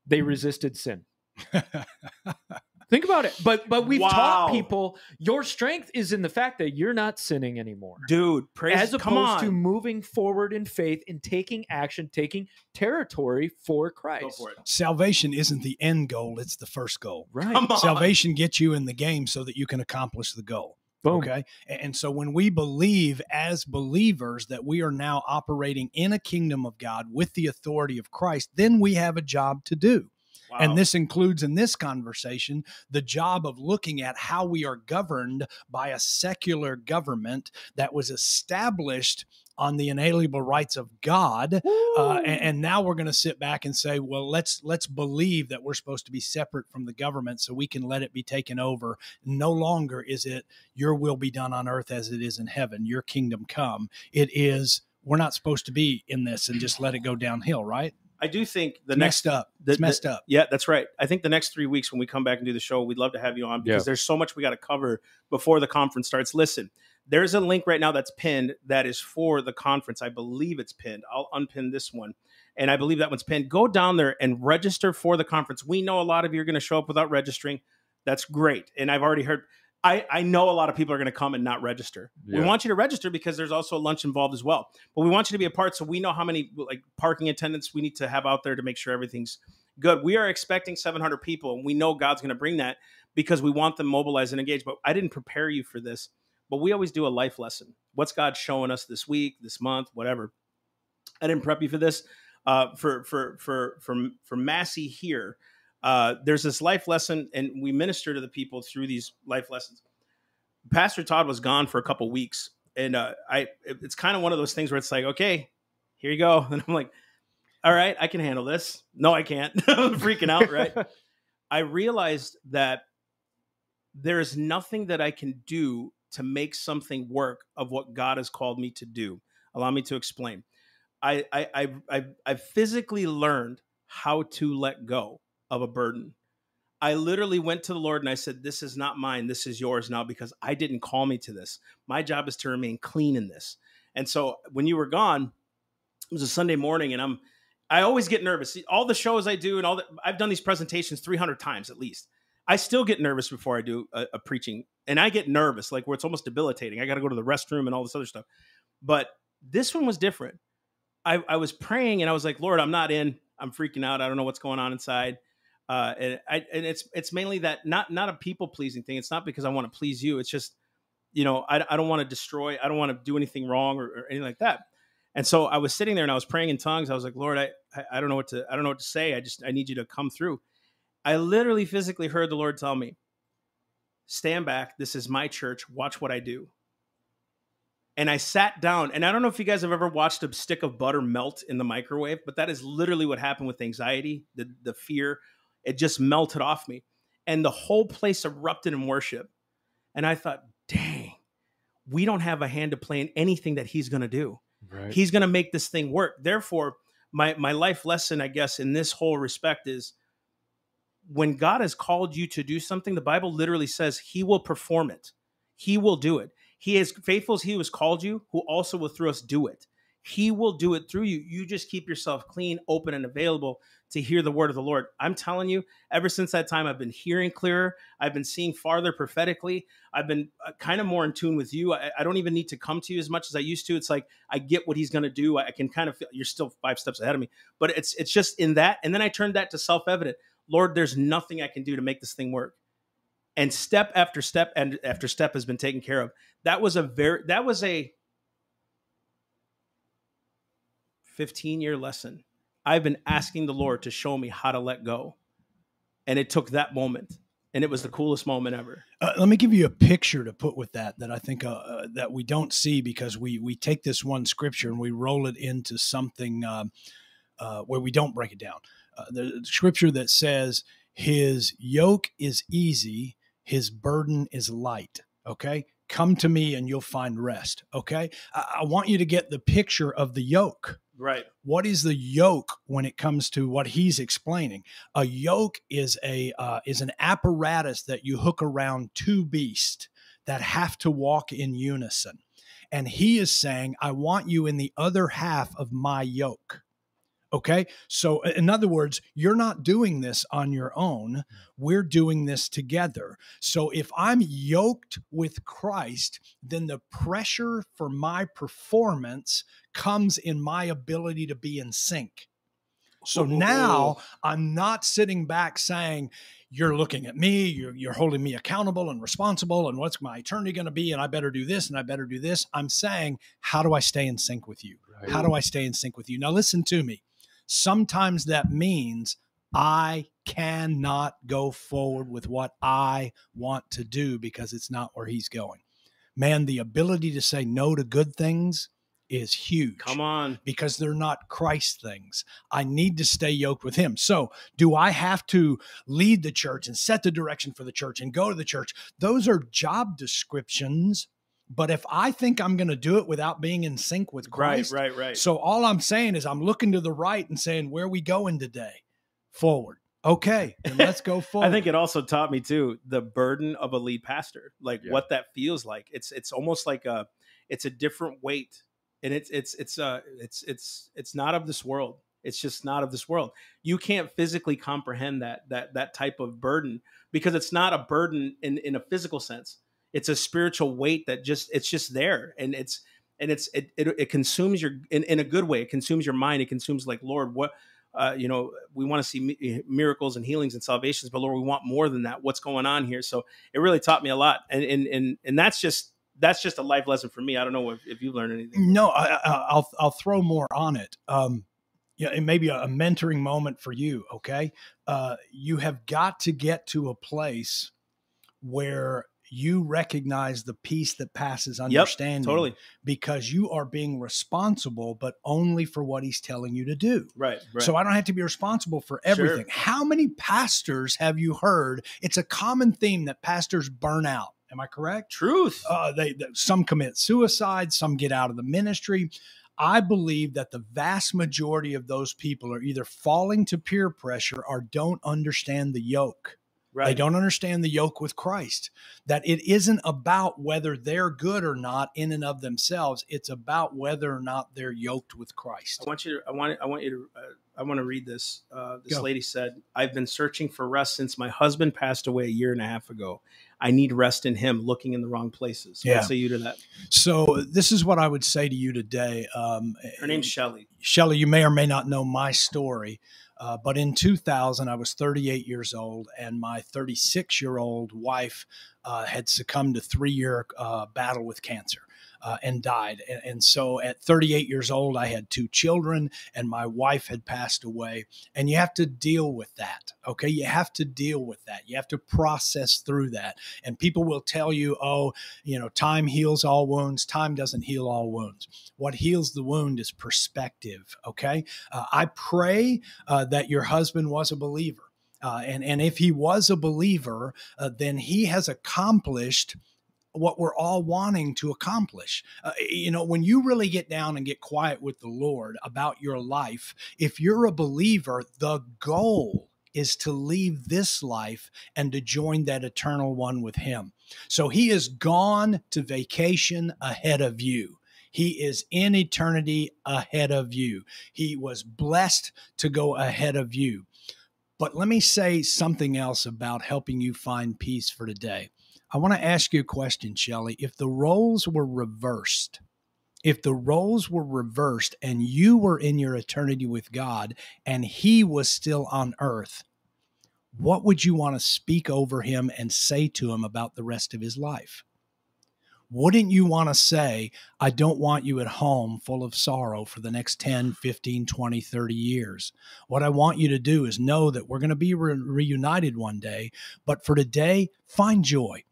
they hmm. resisted sin? *laughs* Think about it. But but we've Wow. taught people your strength is in the fact that you're not sinning anymore. Dude, praise As come opposed on. to moving forward in faith and taking action, taking territory for Go Christ. for it. Salvation isn't the end goal, it's the first goal. Right. Come on. Salvation gets you in the game so that you can accomplish the goal. Boom. Okay. And so when we believe as believers that we are now operating in a kingdom of God with the authority of Christ, then we have a job to do. Wow. And this includes in this conversation the job of looking at how we are governed by a secular government that was established on the inalienable rights of God. Uh, and, and now we're going to sit back and say, well, let's let's believe that we're supposed to be separate from the government so we can let it be taken over. No longer is it your will be done on earth as it is in heaven, your kingdom come. It is we're not supposed to be in this and just let it go downhill, right? I do think the It's next messed up. the- it's messed the- up. Yeah, that's right. I think the next three weeks when we come back and do the show, we'd love to have you on because Yeah. there's so much we got to cover before the conference starts. Listen, there's a link right now that's pinned that is for the conference. I believe it's pinned. I'll unpin this one. And I believe that one's pinned. Go down there and register for the conference. We know a lot of you are going to show up without registering. That's great. And I've already heard, I, I know a lot of people are going to come and not register. We want you to register because there's also a lunch involved as well. But we want you to be a part so we know how many like parking attendants we need to have out there to make sure everything's good. We are expecting 700 people, and we know God's going to bring that because we want them mobilized and engaged. But I didn't prepare you for this. But we always do a life lesson. What's God showing us this week, this month, whatever? I didn't prep you for this. Uh, for for for for for Massey here, uh, there's this life lesson, and we minister to the people through these life lessons. Pastor Todd was gone for a couple weeks, and uh, I it's kind of one of those things where it's like, okay, here you go, *laughs* and I'm like, all right, I can handle this. No, I can't. *laughs* I'm freaking out, right? *laughs* I realized that there is nothing that I can do to make something work of what God has called me to do. Allow me to explain. I I I I, physically learned how to let go of a burden. I literally went to the Lord and I said, This is not mine. This is yours now because I didn't call me to this. My job is to remain clean in this. And so when you were gone, it was a Sunday morning and I'm, I always get nervous. All the shows I do and all that, I've done these presentations 300 times at least. I still get nervous before I do a, a preaching and I get nervous, like where it's almost debilitating. I got to go to the restroom and all this other stuff. But this one was different. I, I was praying and I was like, Lord, I'm not in. I'm freaking out. I don't know what's going on inside. Uh, and I, and it's it's mainly that not not a people pleasing thing. It's not because I want to please you. It's just, you know, I, I don't want to destroy. I don't want to do anything wrong or, or anything like that. And so I was sitting there and I was praying in tongues. I was like, Lord, I, I I don't know what to I don't know what to say. I just I need you to come through. I literally physically heard the Lord tell me, stand back. This is my church. Watch what I do. and I sat down. And I don't know if you guys have ever watched a stick of butter melt in the microwave, but that is literally what happened with anxiety, the the fear. It just melted off me, and the whole place erupted in worship. And I thought, dang, we don't have a hand to play in anything that he's going to do. Right. He's going to make this thing work. Therefore, my my life lesson, I guess, in this whole respect is when God has called you to do something, the Bible literally says he will perform it. He will do it. He is faithful as he has called you, who also will through us do it. He will do it through you. You just keep yourself clean, open, and available to hear the word of the Lord. I'm telling you, ever since that time, I've been hearing clearer. I've been seeing farther prophetically. I've been uh, kind of more in tune with you. I, I don't even need to come to you as much as I used to. It's like I get what he's going to do. I can kind of feel you're still five steps ahead of me, but it's it's just in that. And then I turned that to self evident. Lord, there's nothing I can do to make this thing work. And step after step and after step has been taken care of. That was a very that was a 15 year lesson. I've been asking the Lord to show me how to let go. And it took that moment. And it was the coolest moment ever. Uh, let me give you a picture to put with that that I think uh, that we don't see because we we take this one scripture and we roll it into something um, uh, where we don't break it down. Uh, the scripture that says, "His yoke is easy, his burden is light." Okay, come to me and you'll find rest. Okay, I, I want you to get the picture of the yoke. Right. What is the yoke when it comes to what he's explaining? A yoke is a uh, is an apparatus that you hook around two beasts that have to walk in unison. And he is saying, I want you in the other half of my yoke. Okay. So, in other words, you're not doing this on your own. We're doing this together. So, if I'm yoked with Christ, then the pressure for my performance comes in my ability to be in sync. So now I'm not sitting back saying, you're looking at me, you're, you're holding me accountable and responsible, and what's my eternity going to be? And I better do this and I better do this. I'm saying, how do I stay in sync with you? Right. How do I stay in sync with you? Now, listen to me. Sometimes that means I cannot go forward with what I want to do because it's not where he's going. Man, the ability to say no to good things is huge Come on. because they're not Christ things. I need to stay yoked with Him. So, do I have to lead the church and set the direction for the church and go to the church? Those are job descriptions. But if I think I'm going to do it without being in sync with Christ, Right, right, right. so all I'm saying is I'm looking to the right and saying, where are we going today? Forward. Okay, then let's go forward. *laughs* I think it also taught me too the burden of a lead pastor, like Yeah. what that feels like. It's it's almost like a it's a different weight, and it's it's it's uh it's it's it's not of this world. It's just not of this world. You can't physically comprehend that that that type of burden because it's not a burden in in a physical sense. It's a spiritual weight that just it's just there, and it's and it's it it, it consumes your in, in a good way. It consumes your mind. It consumes like Lord, what uh, you know, we want to see mi- miracles and healings and salvations, but Lord, we want more than that. What's going on here? So it really taught me a lot, and and and and that's just that's just a life lesson for me. I don't know if, if you've learned anything. No, I, I, I'll I'll throw more on it. Um, yeah, it may be a, a mentoring moment for you. Okay, uh, you have got to get to a place where you recognize the peace that passes Yep, understanding. totally because you are being responsible, but only for what he's telling you to do. right. Right. So I don't have to be responsible for everything. How many pastors have you heard? It's a common theme that pastors burn out. Am I correct? truth. uh, they, they some commit suicide, some get out of the ministry. I believe that the vast majority of those people are either falling to peer pressure or don't understand the yoke. Right. They don't understand the yoke with Christ. That it isn't about whether they're good or not in and of themselves. It's about whether or not they're yoked with Christ. I want you to. I want. I want you to. Uh, I want to read this. Uh, this Go. lady said, "I've been searching for rest since my husband passed away a year and a half ago. I need rest in Him, looking in the wrong places." Yeah. What say you to that? So this is what I would say to you today. Um, Her name's Shelly. Shelley, you may or may not know my story, uh, but in 2000, I was 38 years old, and my 36 year old wife uh, had succumbed to three year uh, battle with cancer. Uh, and died. And, and so at 38 years old, I had two children, and my wife had passed away. And you have to deal with that. Okay. You have to deal with that. You have to process through that. And people will tell you, oh, you know, time heals all wounds. Time doesn't heal all wounds. What heals the wound is perspective. Okay. Uh, I pray uh, that your husband was a believer. Uh, and, and if he was a believer, uh, then he has accomplished what we're all wanting to accomplish. Uh, you know, when you really get down and get quiet with the Lord about your life, if you're a believer, the goal is to leave this life and to join that eternal one with Him. So He has gone to vacation ahead of you. He is in eternity ahead of you. He was blessed to go ahead of you. But let me say something else about helping you find peace for today. I want to ask you a question, Shelley. If the roles were reversed, if the roles were reversed and you were in your eternity with God and he was still on earth, what would you want to speak over him and say to him about the rest of his life? wouldn't you want to say, I don't want you at home full of sorrow for the next 10, 15, 20, 30 years? What I want you to do is know that we're going to be re- reunited one day, but for today, find joy.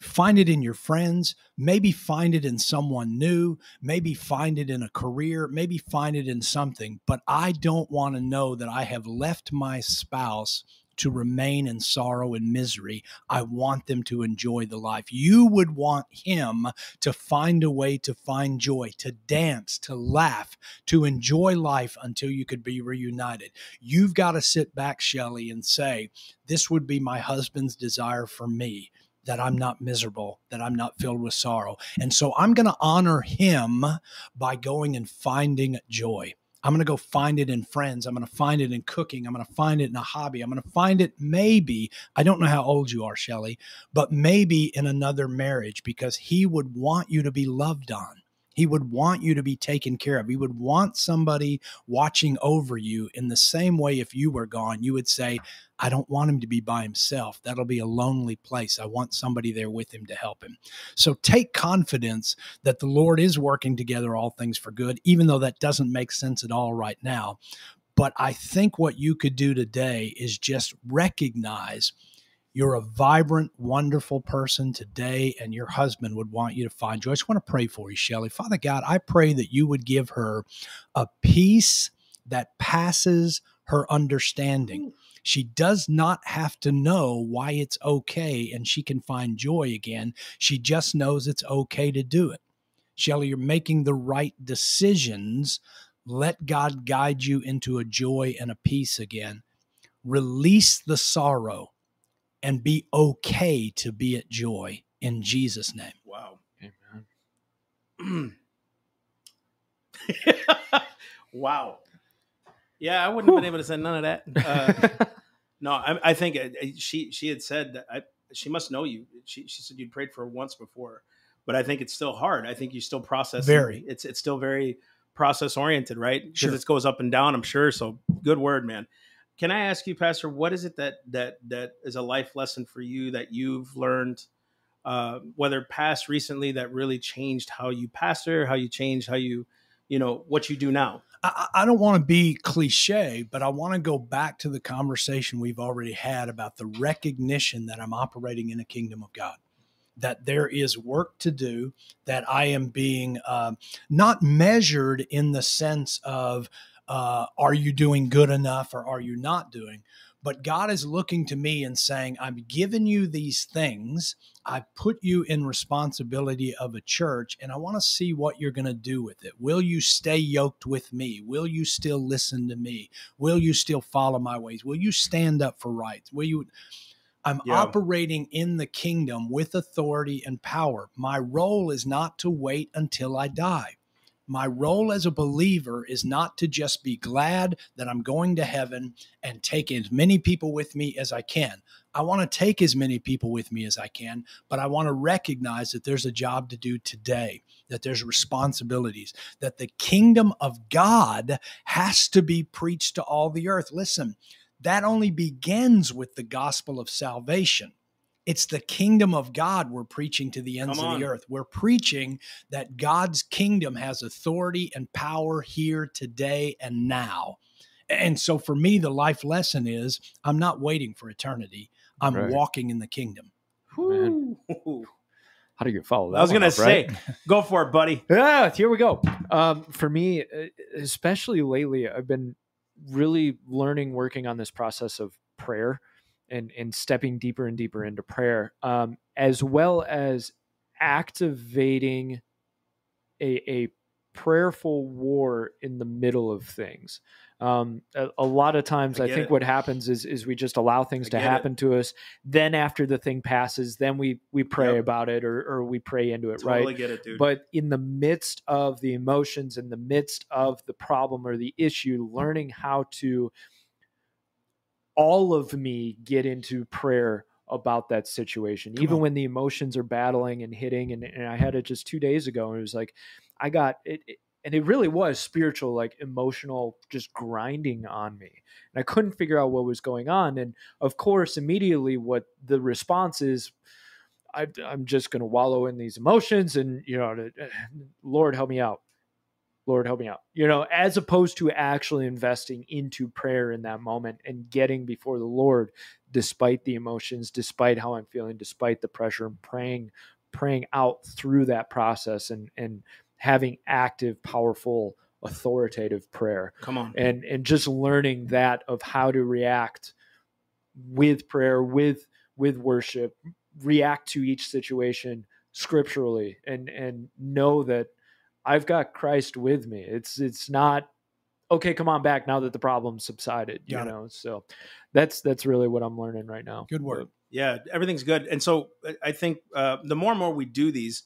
Find it in your friends, maybe find it in someone new, maybe find it in a career, maybe find it in something. But I don't want to know that I have left my spouse to remain in sorrow and misery. I want them to enjoy the life. You would want him to find a way to find joy, to dance, to laugh, to enjoy life until you could be reunited. You've got to sit back, Shelley, and say, This would be my husband's desire for me that I'm not miserable, that I'm not filled with sorrow. And so I'm going to honor him by going and finding joy. I'm going to go find it in friends. I'm going to find it in cooking. I'm going to find it in a hobby. I'm going to find it maybe, I don't know how old you are, Shelley, but maybe in another marriage because he would want you to be loved on. He would want you to be taken care of. He would want somebody watching over you in the same way if you were gone. You would say, I don't want him to be by himself. That'll be a lonely place. I want somebody there with him to help him. So take confidence that the Lord is working together all things for good, even though that doesn't make sense at all right now. But I think what you could do today is just recognize you're a vibrant, wonderful person today, and your husband would want you to find joy. I just want to pray for you, Shelley. Father God, I pray that you would give her a peace that passes her understanding. She does not have to know why it's okay and she can find joy again. She just knows it's okay to do it. Shelley, you're making the right decisions. Let God guide you into a joy and a peace again. Release the sorrow and be okay to be at joy in Jesus' name. Wow. Amen. *clears throat* wow. Yeah, I wouldn't have been able to say none of that. Uh, *laughs* no, I, I think uh, she she had said that I, she must know you. She she said you'd prayed for her once before, but I think it's still hard. I think you still process Very. It's it's still very process oriented, right? Because Sure. it goes up and down. I'm sure. So good word, man. Can I ask you, Pastor, what is it that that that is a life lesson for you that you've learned, uh, whether past recently, that really changed how you pastor, how you changed how you, you know, what you do now? I, I don't want to be cliche, but I want to go back to the conversation we've already had about the recognition that I'm operating in a kingdom of God. That there is work to do, that I am being um, not measured in the sense of uh, are you doing good enough or are you not doing, but God is looking to me and saying, I've given you these things. I put you in responsibility of a church, and I want to see what you're going to do with it. Will you stay yoked with me? Will you still listen to me? Will you still follow my ways? Will you stand up for rights? Will you? I'm Yeah. operating in the kingdom with authority and power. My role is not to wait until I die. My role as a believer is not to just be glad that I'm going to heaven and take as many people with me as I can. I want to take as many people with me as I can, but I want to recognize that there's a job to do today, that there's responsibilities, that the kingdom of God has to be preached to all the earth. Listen, that only begins with the gospel of salvation. It's the kingdom of God we're preaching to the ends of the earth. We're preaching that God's kingdom has authority and power here today and now. And so for me, the life lesson is I'm not waiting for eternity. I'm Right. walking in the kingdom. How do you follow that? I was gonna up, right? say, go for it, buddy. Yeah, here we go. Um, for me, uh, especially lately, I've been really learning, working on this process of prayer and and stepping deeper and deeper into prayer, um, as well as activating a a prayerful war in the middle of things. Um, a, a lot of times, I I, think it. what happens is is we just allow things I to get it. happen to us. Then after the thing passes, then we we pray Yep. about it or or we pray into it, right? Totally get it, dude. but in the midst of the emotions in the midst of the problem or the issue learning how to all of me get into prayer about that situation. Come even on. when the emotions are battling and hitting and, and i had it just two days ago and it was like i got it, it and it really was spiritual like emotional just grinding on me. And i couldn't figure out what was going on and of course immediately what the response is I, i'm just going to wallow in these emotions and you know uh, lord help me out lord help me out you know as opposed to actually investing into prayer in that moment and getting before the lord despite the emotions despite how i'm feeling despite the pressure and praying praying out through that process and and having active powerful authoritative prayer Come on. and and just learning that of how to react with prayer with with worship react to each situation scripturally and and know that I've got Christ with me. It's it's not okay, come on back now that the problem subsided, you Got it. know. So that's that's really what I'm learning right now. Good work. Yeah, everything's good. And so I- I think uh, the more and more we do these,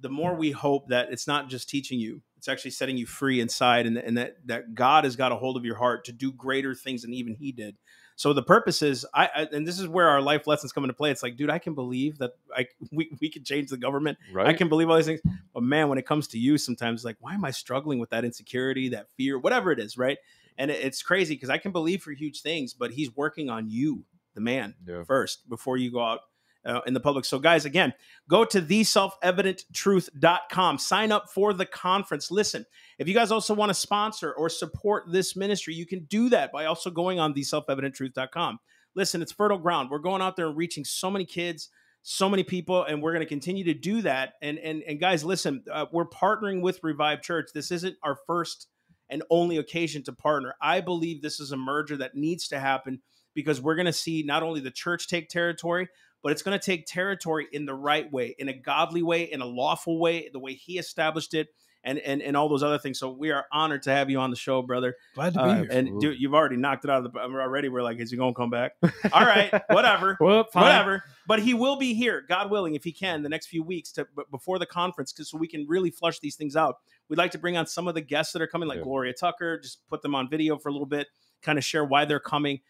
the more we hope that it's not just teaching you; it's actually setting you free inside, and, and that that God has got a hold of your heart to do greater things than even He did. So the purpose is, I, I and this is where our life lessons come into play. It's like, dude, I can believe that I *laughs* we we can change the government. Right. I can believe all these things. But man, when it comes to you, sometimes like, why am I struggling with that insecurity, that fear, whatever it is, right? And it- it's crazy because I can believe for huge things, but He's working on you, the man Yeah. first before you go out uh, in the public. So, guys, again, go to theselfevidenttruth.com. Sign up for the conference. Listen, if you guys also want to sponsor or support this ministry, you can do that by also going on theselfevidenttruth.com. Listen, it's fertile ground. We're going out there and reaching so many kids, so many people, and we're going to continue to do that. And and and guys, listen, uh, we're partnering with Revive Church. This isn't our first and only occasion to partner. I believe this is a merger that needs to happen because we're going to see not only the church take territory, but it's going to take territory in the right way, in a godly way, in a lawful way, the way he established it, and and and all those other things. So we are honored to have you on the show, brother. Glad to be Uh, here. and dude, you've already knocked it out of the we're already. We're like, is he going to come back? All right, *laughs* whatever. Well, fine. Whatever, but he will be here, God willing, if he can, the next few weeks to b- before the conference, because so we can really flush these things out. We'd like to bring on some of the guests that are coming, like Yeah. Gloria Tucker, just put them on video for a little bit, kind of share why they're coming.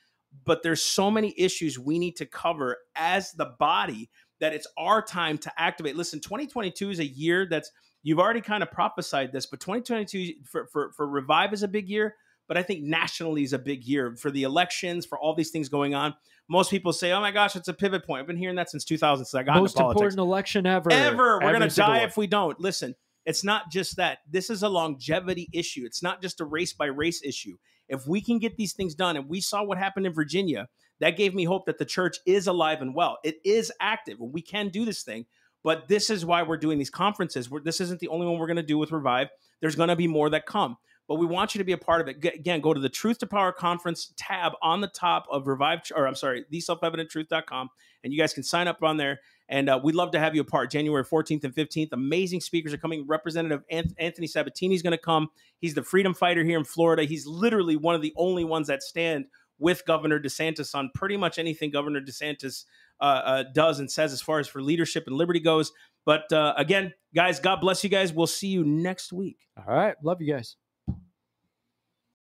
But there's so many issues we need to cover as the body that it's our time to activate. Listen, 2022 is a year that's you've already kind of prophesied this, but 2022 for for, for revive is a big year. But I think nationally is a big year for the elections, for all these things going on. Most people say, "Oh my gosh, it's a pivot point." I've been hearing that since 2000, since I got Most into politics important election ever. ever. We're gonna die one. if we don't. Listen, it's not just that. This is a longevity issue. It's not just a race by race issue. If we can get these things done, and we saw what happened in Virginia, that gave me hope that the church is alive and well. It is active, and we can do this thing. But this is why we're doing these conferences. We're, this isn't the only one we're going to do with Revive. There's going to be more that come. But we want you to be a part of it. G- Again, go to the Truth to Power Conference tab on the top of Revive, or I'm sorry, theselfevidenttruth.com, and you guys can sign up on there. And uh, we'd love to have you a part. January 14th and 15th. Amazing speakers are coming. Representative Ant- Anthony Sabatini is going to come. He's the freedom fighter here in Florida. He's literally one of the only ones that stand with Governor DeSantis on pretty much anything Governor DeSantis uh, uh, does and says as far as for leadership and liberty goes. But uh, again, guys, God bless you guys. We'll see you next week. All right. Love you guys.